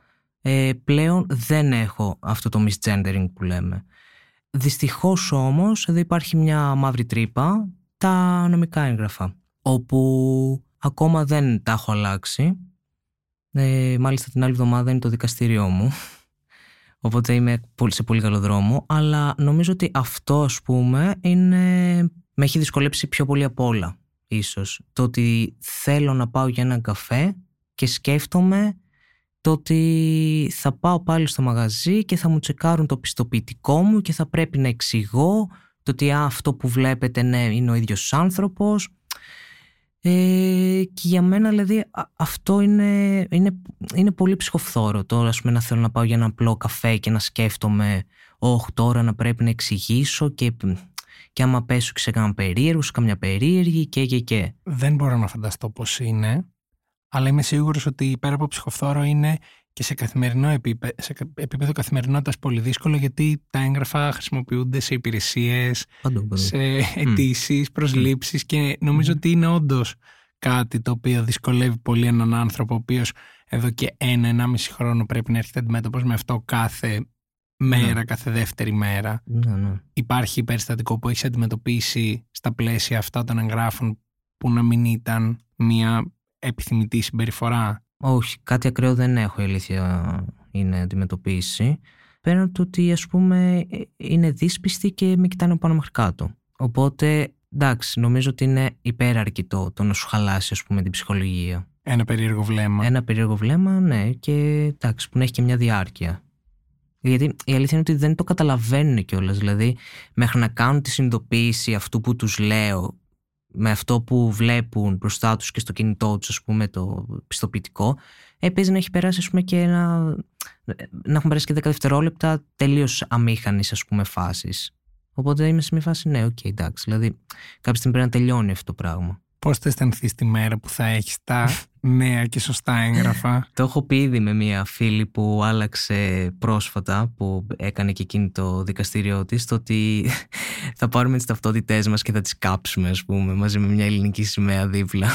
ε, πλέον δεν έχω αυτό το misgendering που λέμε. Δυστυχώς όμως εδώ υπάρχει μια μαύρη τρύπα τα νομικά έγγραφα όπου ακόμα δεν τα έχω αλλάξει ε, μάλιστα την άλλη εβδομάδα είναι το δικαστήριό μου οπότε είμαι σε πολύ καλό δρόμο αλλά νομίζω ότι αυτό ας πούμε είναι, με έχει δυσκολέψει πιο πολύ από όλα ίσως. Το ότι θέλω να πάω για έναν καφέ και σκέφτομαι το ότι θα πάω πάλι στο μαγαζί και θα μου τσεκάρουν το πιστοποιητικό μου και θα πρέπει να εξηγώ το ότι αυτό που βλέπετε ναι, είναι ο ίδιος άνθρωπος ε, και για μένα δηλαδή αυτό είναι, είναι, είναι πολύ ψυχοφθόρο τώρα ας πούμε να θέλω να πάω για ένα απλό καφέ και να σκέφτομαι όχι τώρα να πρέπει να εξηγήσω και, και άμα πέσω και σε κανένα περίεργο, σε καμιά περίεργη και και και. Δεν μπορώ να φανταστώ πώς είναι αλλά είμαι σίγουρος ότι πέρα από ψυχοφθόρο είναι και σε, καθημερινό επίπεδο, σε επίπεδο καθημερινότητας πολύ δύσκολο γιατί τα έγγραφα χρησιμοποιούνται σε υπηρεσίες, σε αιτήσεις, mm. προσλήψεις και νομίζω ότι είναι όντως κάτι το οποίο δυσκολεύει πολύ έναν άνθρωπο ο οποίος εδώ και ένα-ενάμιση χρόνο πρέπει να έρχεται αντιμέτωπος με αυτό κάθε μέρα, ναι. κάθε δεύτερη μέρα. Ναι, ναι. Υπάρχει περιστατικό που έχει αντιμετωπίσει στα πλαίσια αυτά των εγγράφων που να μην ήταν μια επιθυμητή συμπεριφορά; Όχι, κάτι ακραίο δεν έχω η αλήθεια είναι αντιμετωπίσει. Πέραν του ότι ας πούμε είναι δύσπιστη και με κοιτάνε πάνω μέχρι κάτω. Οπότε εντάξει, νομίζω ότι είναι υπεραρκητό το να σου χαλάσει ας πούμε την ψυχολογία. Ένα περίεργο βλέμμα. Ένα περίεργο βλέμμα, ναι, και εντάξει, που να έχει και μια διάρκεια. Γιατί η αλήθεια είναι ότι δεν το καταλαβαίνουν κιόλας. Δηλαδή, μέχρι να κάνουν τη συνειδητοποίηση αυτού που τους λέω με αυτό που βλέπουν μπροστά τους και στο κινητό τους ας πούμε το πιστοποιητικό έπαιζε να έχει περάσει ας πούμε και ένα, να έχουν περάσει και 10 δευτερόλεπτα τελείως αμήχανης ας πούμε φάσης οπότε είμαι σε μια φάση ναι OK okay, εντάξει. Δηλαδή κάποια στιγμή πρέπει να τελειώνει αυτό το πράγμα Πώς θα αισθανθείς τη μέρα που θα έχεις τα νέα και σωστά έγγραφα; το έχω πει ήδη με μια φίλη που άλλαξε πρόσφατα, που έκανε και εκείνη το δικαστήριό της, το ότι θα πάρουμε τις ταυτότητές μας και θα τις κάψουμε, ας πούμε, μαζί με μια ελληνική σημαία δίπλα.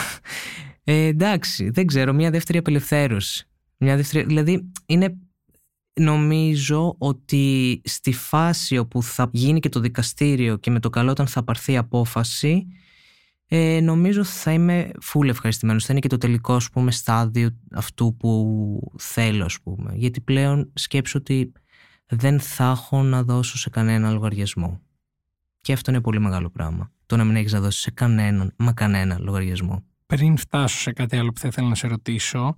Ε, εντάξει, δεν ξέρω, μια δεύτερη απελευθέρωση. Μια δεύτερη, δηλαδή, είναι νομίζω ότι στη φάση όπου θα γίνει και το δικαστήριο και με το καλό όταν θα πάρθει απόφαση ε, νομίζω θα είμαι full ευχαριστημένος. Θα είναι και το τελικό ας πούμε, στάδιο αυτού που θέλω, ας πούμε. Γιατί πλέον σκέψω ότι δεν θα έχω να δώσω σε κανένα λογαριασμό. Και αυτό είναι πολύ μεγάλο πράγμα. Το να μην έχεις να δώσεις σε κανέναν, μα κανένα λογαριασμό. Πριν φτάσω σε κάτι άλλο που θα ήθελα να σε ρωτήσω,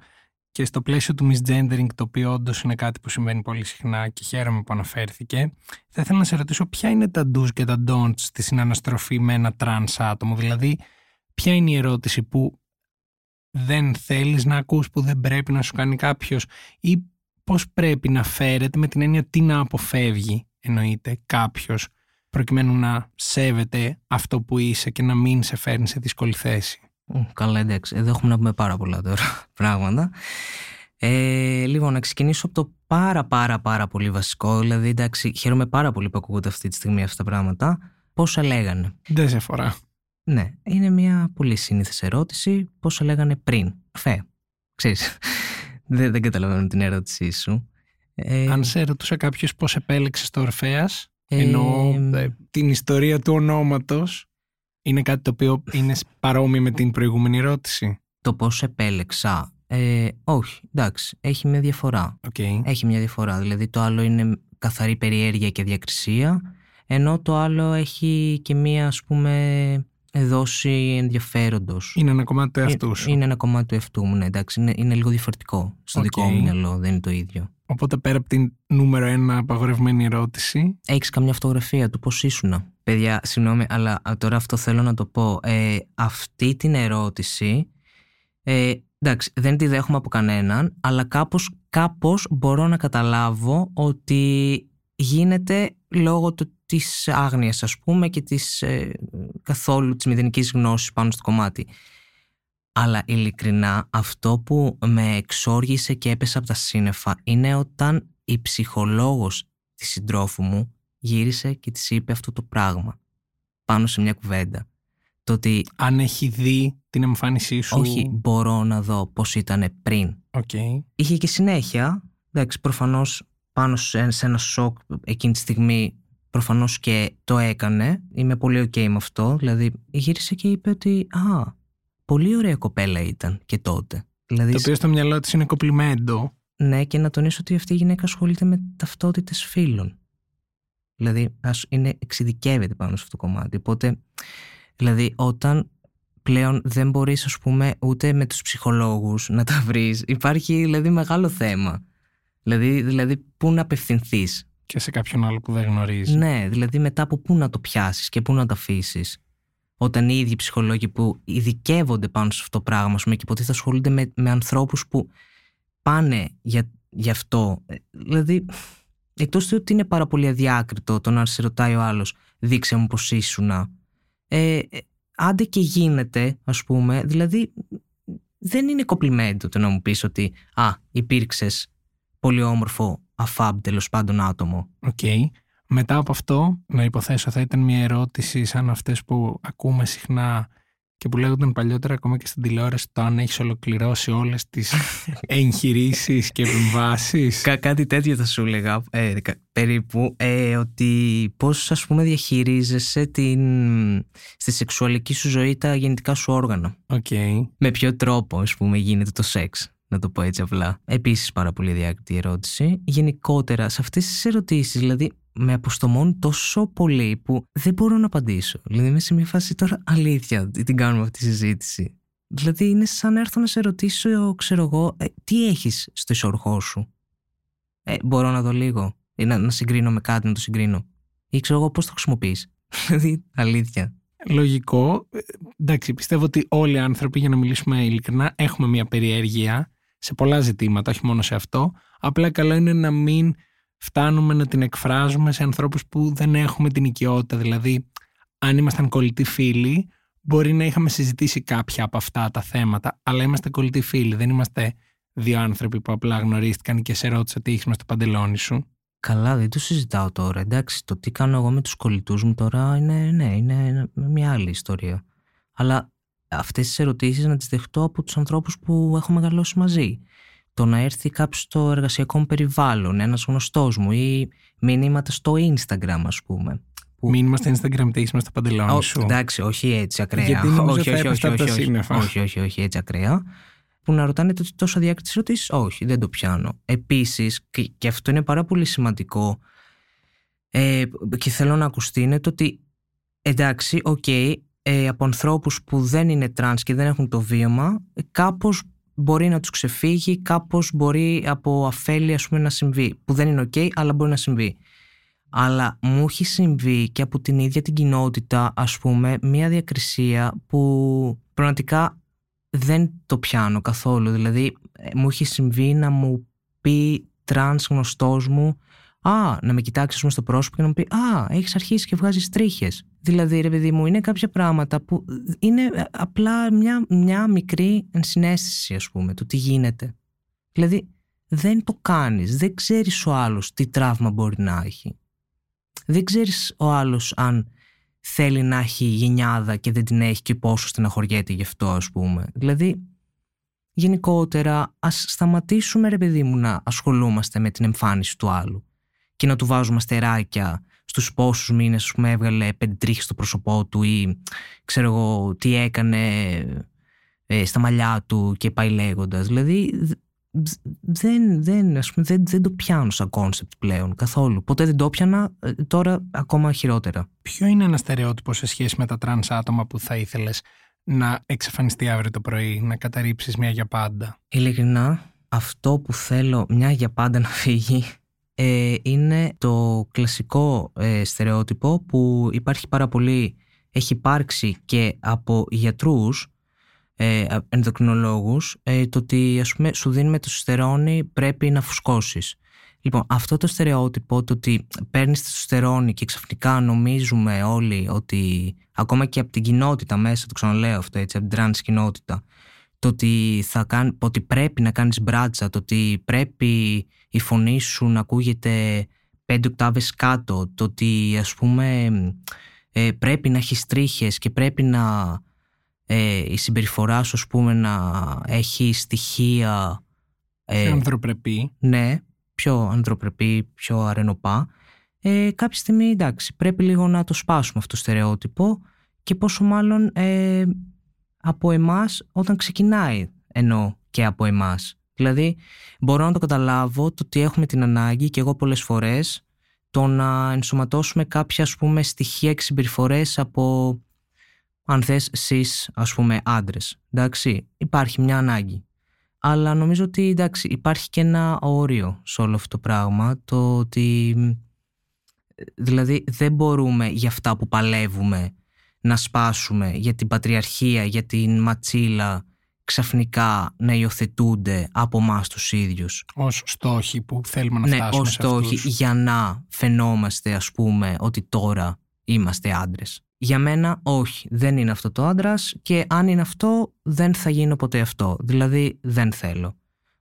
και στο πλαίσιο του misgendering, το οποίο όντως είναι κάτι που συμβαίνει πολύ συχνά και χαίρομαι που αναφέρθηκε, θα ήθελα να σε ρωτήσω ποια είναι τα do's και τα don'ts στη συναναστροφή με ένα trans άτομο. Δηλαδή, ποια είναι η ερώτηση που δεν θέλεις να ακούς, που δεν πρέπει να σου κάνει κάποιος ή πώς πρέπει να φέρεται με την έννοια τι να αποφεύγει εννοείται κάποιος προκειμένου να σέβεται αυτό που είσαι και να μην σε φέρνει σε δύσκολη θέση. Καλά, εντάξει. Εδώ έχουμε να πούμε πάρα πολλά τώρα πράγματα. Ε, λοιπόν, να ξεκινήσω από το πάρα πάρα πάρα πολύ βασικό. Δηλαδή, εντάξει, χαίρομαι πάρα πολύ που ακούγονται αυτή τη στιγμή αυτά τα πράγματα. Πόσα λέγανε; Δεν σε αφορά. Ναι, είναι μια πολύ σύνηθες ερώτηση. Πόσα λέγανε πριν; Φε. Ξέρεις, δεν, δεν καταλαβαίνω την ερώτησή σου. Ε, Αν σε ρωτούσε κάποιος πώς επέλεξες το Ορφέας, ε, εννοώ ε, την ιστορία του ονόματος, είναι κάτι το οποίο είναι παρόμοιο με την προηγούμενη ερώτηση. Το πώς επέλεξα. Ε, όχι, εντάξει, έχει μια διαφορά. Okay. Έχει μια διαφορά. Δηλαδή το άλλο είναι καθαρή περιέργεια και διακρισία, ενώ το άλλο έχει και μια ας πούμε δόση ενδιαφέροντος. Είναι ένα κομμάτι του εαυτού σου. Είναι ένα κομμάτι του εαυτού μου, ναι, εντάξει. Είναι, είναι λίγο διαφορετικό στο δικό μου μυαλό, δεν είναι το ίδιο. Οπότε πέρα από την νούμερο ένα απαγορευμένη ερώτηση. Έχεις καμιά φωτογραφία του, πώς ήσουν. Παιδιά, συγγνώμη, αλλά τώρα αυτό θέλω να το πω. Ε, αυτή την ερώτηση. Ε, εντάξει, δεν τη δέχομαι από κανέναν, αλλά κάπως, κάπως μπορώ να καταλάβω ότι γίνεται λόγω του της άγνοιας ας πούμε και της ε, καθόλου της μηδενικής γνώσης πάνω στο κομμάτι. Αλλά ειλικρινά αυτό που με εξόργισε και έπεσα από τα σύννεφα είναι όταν η ψυχολόγος της συντρόφου μου γύρισε και της είπε αυτό το πράγμα πάνω σε μια κουβέντα. Το ότι Αν έχει δει την εμφάνισή σου. όχι μπορώ να δω πώς ήταν πριν. Οκ. Είχε και συνέχεια, εντάξει προφανώς πάνω σε, σε ένα σοκ εκείνη τη στιγμή προφανώς και το έκανε. Είμαι πολύ ok με αυτό. Δηλαδή γύρισε και είπε ότι «Α, πολύ ωραία κοπέλα ήταν και τότε». Δηλαδή, Το οποίο στο μυαλό της είναι κοπλιμέντο. ναι, και να τονίσω ότι αυτή η γυναίκα ασχολείται με ταυτότητες φίλων. Δηλαδή, ας είναι, εξειδικεύεται πάνω σε αυτό το κομμάτι. Οπότε, δηλαδή, όταν πλέον δεν μπορείς, ας πούμε, ούτε με τους ψυχολόγους να τα βρεις, υπάρχει, δηλαδή, μεγάλο θέμα. Δηλαδή, δηλαδή πού να απευθυνθείς. Και σε κάποιον άλλο που δεν γνωρίζει. Ναι, δηλαδή μετά από πού να το πιάσεις και πού να το αφήσεις. Όταν οι ίδιοι ψυχολόγοι που ειδικεύονται πάνω σε αυτό το πράγμα, ας πούμε, και υποτίθεται ασχολούνται με, με ανθρώπους που πάνε για, για αυτό. Ε, Δηλαδή, εκτός του ότι είναι πάρα πολύ αδιάκριτο το να σε ρωτάει ο άλλος δείξε μου πως ήσουνα. Ε, ε, άντε και γίνεται, ας πούμε, δηλαδή δεν είναι κομπλιμέντο το να μου πεις ότι «Α, υπήρξες πολύ όμορφο, AFAB τέλος πάντων άτομο». Οκ. Μετά από αυτό, να υποθέσω, θα ήταν μια ερώτηση σαν αυτές που ακούμε συχνά και που λέγονταν παλιότερα ακόμα και στην τηλεόραση το αν έχεις ολοκληρώσει όλες τις εγχειρήσεις και επεμβάσεις. Κα, κάτι τέτοιο θα σου έλεγα ε, κα- περίπου ε, ότι πώς ας πούμε διαχειρίζεσαι την, στη σεξουαλική σου ζωή τα γεννητικά σου όργανα. Οκ. Με ποιο τρόπο ας πούμε γίνεται το σεξ. Να το πω έτσι απλά. Επίσης πάρα πολύ αδιάκριτη ερώτηση. Γενικότερα σε αυτές τις ερωτήσεις δηλαδή με αποστομώνουν τόσο πολύ που δεν μπορώ να απαντήσω. Δηλαδή είμαι σε μια φάση τώρα αλήθεια τι την κάνουμε αυτή τη συζήτηση. Δηλαδή είναι σαν να έρθω να σε ρωτήσω, ξέρω εγώ, ε, τι έχεις στο εσώρουχό σου; Ε, μπορώ να δω λίγο. Ή να, να συγκρίνω με κάτι, να το συγκρίνω. Ή ξέρω εγώ πώς το χρησιμοποιείς. Δηλαδή, αλήθεια. Λογικό. Ε, Εντάξει, πιστεύω ότι όλοι οι άνθρωποι, για να μιλήσουμε ειλικρινά, έχουμε μια περιέργεια σε πολλά ζητήματα, όχι μόνο σε αυτό. Απλά καλό είναι να μην φτάνουμε να την εκφράζουμε σε ανθρώπους που δεν έχουμε την οικειότητα. Δηλαδή, αν ήμασταν κολλητοί φίλοι, μπορεί να είχαμε συζητήσει κάποια από αυτά τα θέματα, αλλά είμαστε κολλητοί φίλοι. Δεν είμαστε δύο άνθρωποι που απλά γνωρίστηκαν και σε ρώτησα τι έχεις μες στο παντελόνι σου. Καλά, δεν το συζητάω τώρα. Εντάξει, το τι κάνω εγώ με τους κολλητούς μου τώρα είναι, ναι, είναι μια άλλη ιστορία. Αλλά αυτές τις ερωτήσεις να τις δεχτώ από τους ανθρώπους που έχω μεγαλώσει μαζί. Το να έρθει κάποιος στο εργασιακό μου περιβάλλον, ένας γνωστός μου ή μηνύματα στο Instagram ας πούμε. Που- Μήνυμα στο Instagram τι έχεις μες στο παντελόνι Ω, σου; εντάξει, όχι έτσι ακραία. Γιατί νομίζω όχι, θα όχι, έπεφτα όχι, από τα όχι, όχι, σύννεφα. όχι, όχι, όχι, όχι, έτσι ακραία. Που να ρωτάνε το- τόσο αδιάκριτες ερωτήσεις. Όχι, δεν το πιάνω. Επίσης, και, και αυτό είναι πάρα πολύ σημαντικό ε, και θέλω να ακουστεί, είναι το ότι εντάξει, οκ, ε, από ανθρώπους που δεν είναι τρανς και δεν έχουν το βίωμα, ε, κάπως μπορεί να τους ξεφύγει, κάπως μπορεί από αφέλεια ας πούμε να συμβεί, που δεν είναι οκ, αλλά μπορεί να συμβεί. Αλλά μου έχει συμβεί και από την ίδια την κοινότητα, ας πούμε, μια αδιακρισία που πραγματικά δεν το πιάνω καθόλου. Δηλαδή, ε, μου έχει συμβεί να μου πει τρανς γνωστός μου Α, να με κοιτάξεις ας πούμε, στο πρόσωπο και να μου πει Α, έχεις αρχίσει και βγάζεις τρίχες. Δηλαδή, ρε παιδί μου, είναι κάποια πράγματα που είναι ε, απλά μια, μια μικρή ενσυναίσθηση, ας πούμε, του τι γίνεται. Δηλαδή, δεν το κάνεις, δεν ξέρεις ο άλλος τι τραύμα μπορεί να έχει. Δεν ξέρεις ο άλλος αν θέλει να έχει γενιάδα και δεν την έχει και πόσο στεναχωριέται γι' αυτό ας πούμε. Δηλαδή γενικότερα ας σταματήσουμε ρε παιδί μου να ασχολούμαστε με την εμφάνιση του άλλου και να του βάζουμε αστεράκια στους πόσους μήνες ας πούμε έβγαλε πέντε τρίχες στο πρόσωπό του ή ξέρω εγώ τι έκανε ε, στα μαλλιά του και πάει λέγοντας. Δηλαδή δ- δεν, δεν, ας πούμε, δεν, δεν το πιάνω σαν κόνσεπτ πλέον καθόλου. Ποτέ δεν το έπιανα, ε, τώρα ακόμα χειρότερα. Ποιο είναι ένα στερεότυπο σε σχέση με τα τρανς άτομα που θα ήθελες να εξαφανιστεί αύριο το πρωί, να καταρρίψεις μια για πάντα; Ειλικρινά, αυτό που θέλω μια για πάντα να φύγει ε, είναι το κλασικό ε, στερεότυπο που υπάρχει πάρα πολύ, έχει υπάρξει και από γιατρούς, ε, ενδοκρινολόγους, ε, το ότι ας πούμε σου δίνουμε τεστοστερόνη πρέπει να φουσκώσεις. Λοιπόν, αυτό το στερεότυπο, το ότι παίρνεις τεστοστερόνη και ξαφνικά νομίζουμε όλοι ότι ακόμα και από την κοινότητα μέσα, το ξαναλέω αυτό έτσι, από την τρανς κοινότητα, το ότι, θα κάν, ότι πρέπει να κάνεις μπράτσα, το ότι πρέπει η φωνή σου να ακούγεται πέντε οκτάβες κάτω, το ότι ας πούμε ε, πρέπει να έχεις τρίχες και πρέπει να ε, η συμπεριφορά σου ας πούμε να έχει στοιχεία ε, πιο ανθρωπρεπή. ναι, πιο ανθρωπρεπή, πιο αρενοπά ε, κάποια στιγμή εντάξει πρέπει λίγο να το σπάσουμε αυτό το στερεότυπο και πόσο μάλλον ε, από εμάς όταν ξεκινάει ενώ και από εμάς δηλαδή μπορώ να το καταλάβω το ότι έχουμε την ανάγκη και εγώ πολλές φορές το να ενσωματώσουμε κάποια ας πούμε στοιχεία και συμπεριφορές από αν θες εσείς ας πούμε άντρες. Εντάξει υπάρχει μια ανάγκη. Αλλά νομίζω ότι εντάξει υπάρχει και ένα όριο σε όλο αυτό το πράγμα το ότι δηλαδή δεν μπορούμε για αυτά που παλεύουμε να σπάσουμε για την πατριαρχία, για την ματσίλα ξαφνικά να υιοθετούνται από εμάς τους ίδιους. Ω στόχοι που θέλουμε να ναι, φτάσουμε. Ναι, ω στόχοι για να φαινόμαστε, ας πούμε, ότι τώρα είμαστε άντρες. Για μένα, όχι, δεν είναι αυτό το άντρας και αν είναι αυτό, δεν θα γίνω ποτέ αυτό. Δηλαδή, δεν θέλω.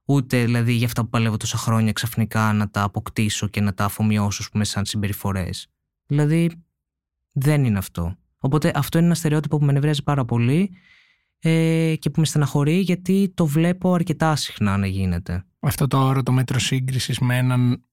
Ούτε δηλαδή για αυτά που παλεύω τόσα χρόνια ξαφνικά να τα αποκτήσω και να τα αφομοιώσω, ας πούμε, σαν συμπεριφορές. Δηλαδή, δεν είναι αυτό. Οπότε αυτό είναι ένα στερεότυπο που με νευριάζει πάρα πολύ ε, και που με στεναχωρεί γιατί το βλέπω αρκετά συχνά να γίνεται. Αυτό το όρο το μέτρο σύγκρισης με,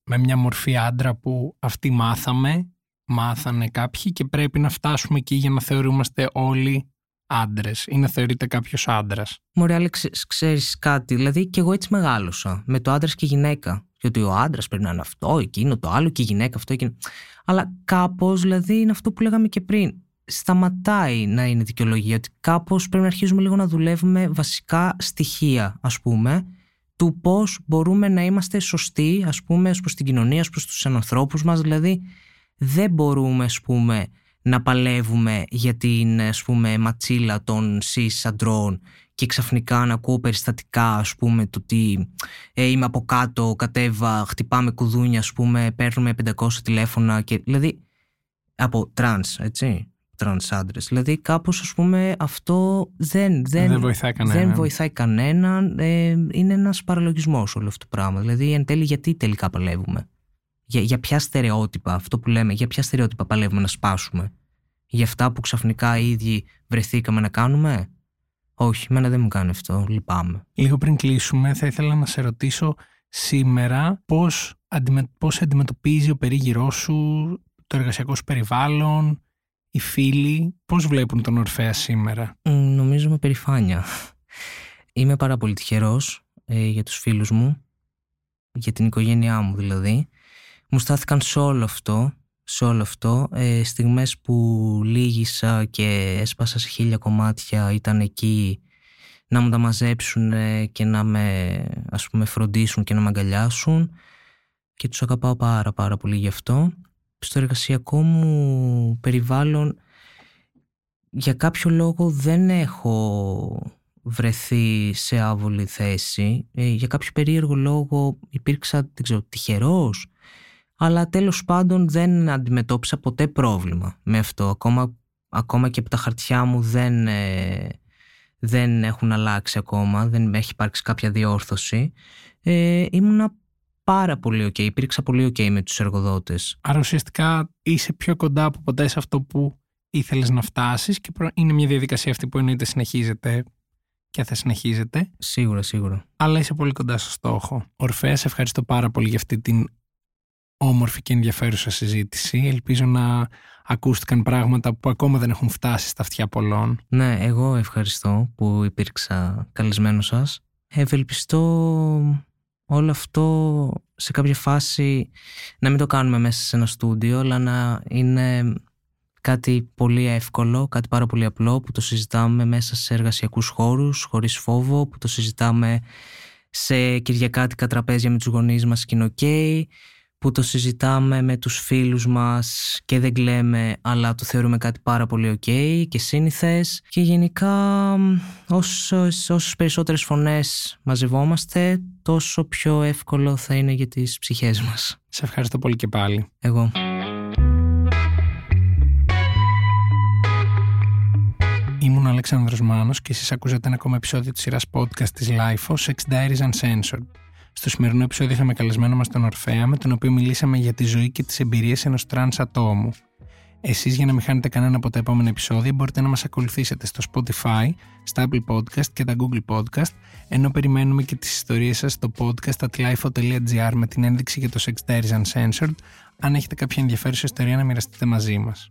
με μια μορφή άντρα που αυτοί μάθαμε, μάθανε κάποιοι και πρέπει να φτάσουμε εκεί για να θεωρούμαστε όλοι άντρες ή να θεωρείται κάποιος άντρας. Μωρέ, Άλεξ, ξέρεις κάτι. Δηλαδή, και εγώ έτσι μεγάλωσα. Με το άντρας και γυναίκα. Και ότι ο άντρας πρέπει να είναι αυτό, εκείνο, το άλλο και η γυναίκα αυτό, εκείνο. Αλλά κάπως, δηλαδή, είναι αυτό που λέγαμε και πριν σταματάει να είναι δικαιολογία ότι κάπως πρέπει να αρχίζουμε λίγο να δουλεύουμε βασικά στοιχεία ας πούμε του πώς μπορούμε να είμαστε σωστοί ας πούμε ως προς την κοινωνία, ως προς τους ανθρώπους μας δηλαδή δεν μπορούμε ας πούμε να παλεύουμε για την ας πούμε ματσίλα των cis αντρών και ξαφνικά να ακούω περιστατικά ας πούμε το ότι ε, είμαι από κάτω, κατέβα, χτυπάμε κουδούνια ας πούμε, παίρνουμε 500 τηλέφωνα και δηλαδή από τρανς έτσι τρανς άντρες. Δηλαδή κάπως ας πούμε αυτό δεν, δεν, δεν βοηθάει κανέναν. Δεν βοηθάει κανέναν. Ε, είναι ένας παραλογισμός όλο αυτό το πράγμα. Δηλαδή εν τέλει γιατί τελικά παλεύουμε; Για, για ποια στερεότυπα, αυτό που λέμε, για ποια στερεότυπα παλεύουμε να σπάσουμε; Για αυτά που ξαφνικά οι ίδιοι βρεθήκαμε να κάνουμε; Όχι, εμένα δεν μου κάνει αυτό, λυπάμαι. Λίγο πριν κλείσουμε θα ήθελα να σε ρωτήσω σήμερα πώς, αντιμε... πώς αντιμετωπίζει ο περίγυρός σου το εργασιακό σου περιβάλλον, οι φίλοι πώς βλέπουν τον Ορφέα σήμερα; Νομίζω με περηφάνεια. Είμαι πάρα πολύ τυχερός ε, για τους φίλους μου, για την οικογένειά μου δηλαδή. Μου στάθηκαν σε όλο αυτό, σε όλο αυτό. Ε, στιγμές που λύγησα και έσπασα σε χίλια κομμάτια ήταν εκεί να μου τα μαζέψουν και να με ας πούμε φροντίσουν και να με αγκαλιάσουν και τους αγαπάω πάρα πάρα πολύ γι' αυτό στο εργασιακό μου περιβάλλον για κάποιο λόγο δεν έχω βρεθεί σε άβολη θέση. Ε, για κάποιο περίεργο λόγο υπήρξα, δεν ξέρω, τυχερός. Αλλά τέλος πάντων δεν αντιμετώπισα ποτέ πρόβλημα με αυτό. Ακόμα, ακόμα και από τα χαρτιά μου δεν, ε, δεν έχουν αλλάξει ακόμα. Δεν έχει υπάρξει κάποια διόρθωση. Ε, ήμουνα πάρα πολύ ok, υπήρξα πολύ ok με τους εργοδότες. Άρα ουσιαστικά είσαι πιο κοντά από ποτέ σε αυτό που ήθελες να φτάσεις και είναι μια διαδικασία αυτή που εννοείται συνεχίζεται και θα συνεχίζεται. Σίγουρα, σίγουρα. Αλλά είσαι πολύ κοντά στο στόχο. Ορφέα, σε ευχαριστώ πάρα πολύ για αυτή την όμορφη και ενδιαφέρουσα συζήτηση. Ελπίζω να ακούστηκαν πράγματα που ακόμα δεν έχουν φτάσει στα αυτιά πολλών. Ναι, εγώ ευχαριστώ που υπήρξα καλεσμένος σας. Ευελπιστώ όλο αυτό σε κάποια φάση να μην το κάνουμε μέσα σε ένα στούντιο, αλλά να είναι κάτι πολύ εύκολο, κάτι πάρα πολύ απλό που το συζητάμε μέσα σε εργασιακούς χώρους, χωρίς φόβο, που το συζητάμε σε κυριακάτικα τραπέζια με τους γονείς μας και είναι ok, που το συζητάμε με τους φίλους μας και δεν κλαίμε αλλά το θεωρούμε κάτι πάρα πολύ ok και σύνηθες και γενικά όσες, όσες περισσότερες φωνές μαζευόμαστε τόσο πιο εύκολο θα είναι για τις ψυχές μας. Σε ευχαριστώ πολύ και πάλι. Εγώ. Ήμουν ο Αλέξανδρος Μάνος και εσείς ακούσατε ένα ακόμα επεισόδιο της σειράς podcast της LIFO, Sex Diaries Uncensored. Στο σημερινό επεισόδιο είχαμε καλεσμένο μας τον Ορφέα, με τον οποίο μιλήσαμε για τη ζωή και τις εμπειρίες ενός τρανς ατόμου. Εσείς για να μην χάνετε κανένα από τα επόμενα επεισόδια μπορείτε να μας ακολουθήσετε στο Spotify, στα Apple Podcast και τα Google Podcast, ενώ περιμένουμε και τις ιστορίες σας στο podcast at lifo.gr με την ένδειξη για το Sex Diaries Uncensored, αν έχετε κάποια ενδιαφέρουσα ιστορία να μοιραστείτε μαζί μας.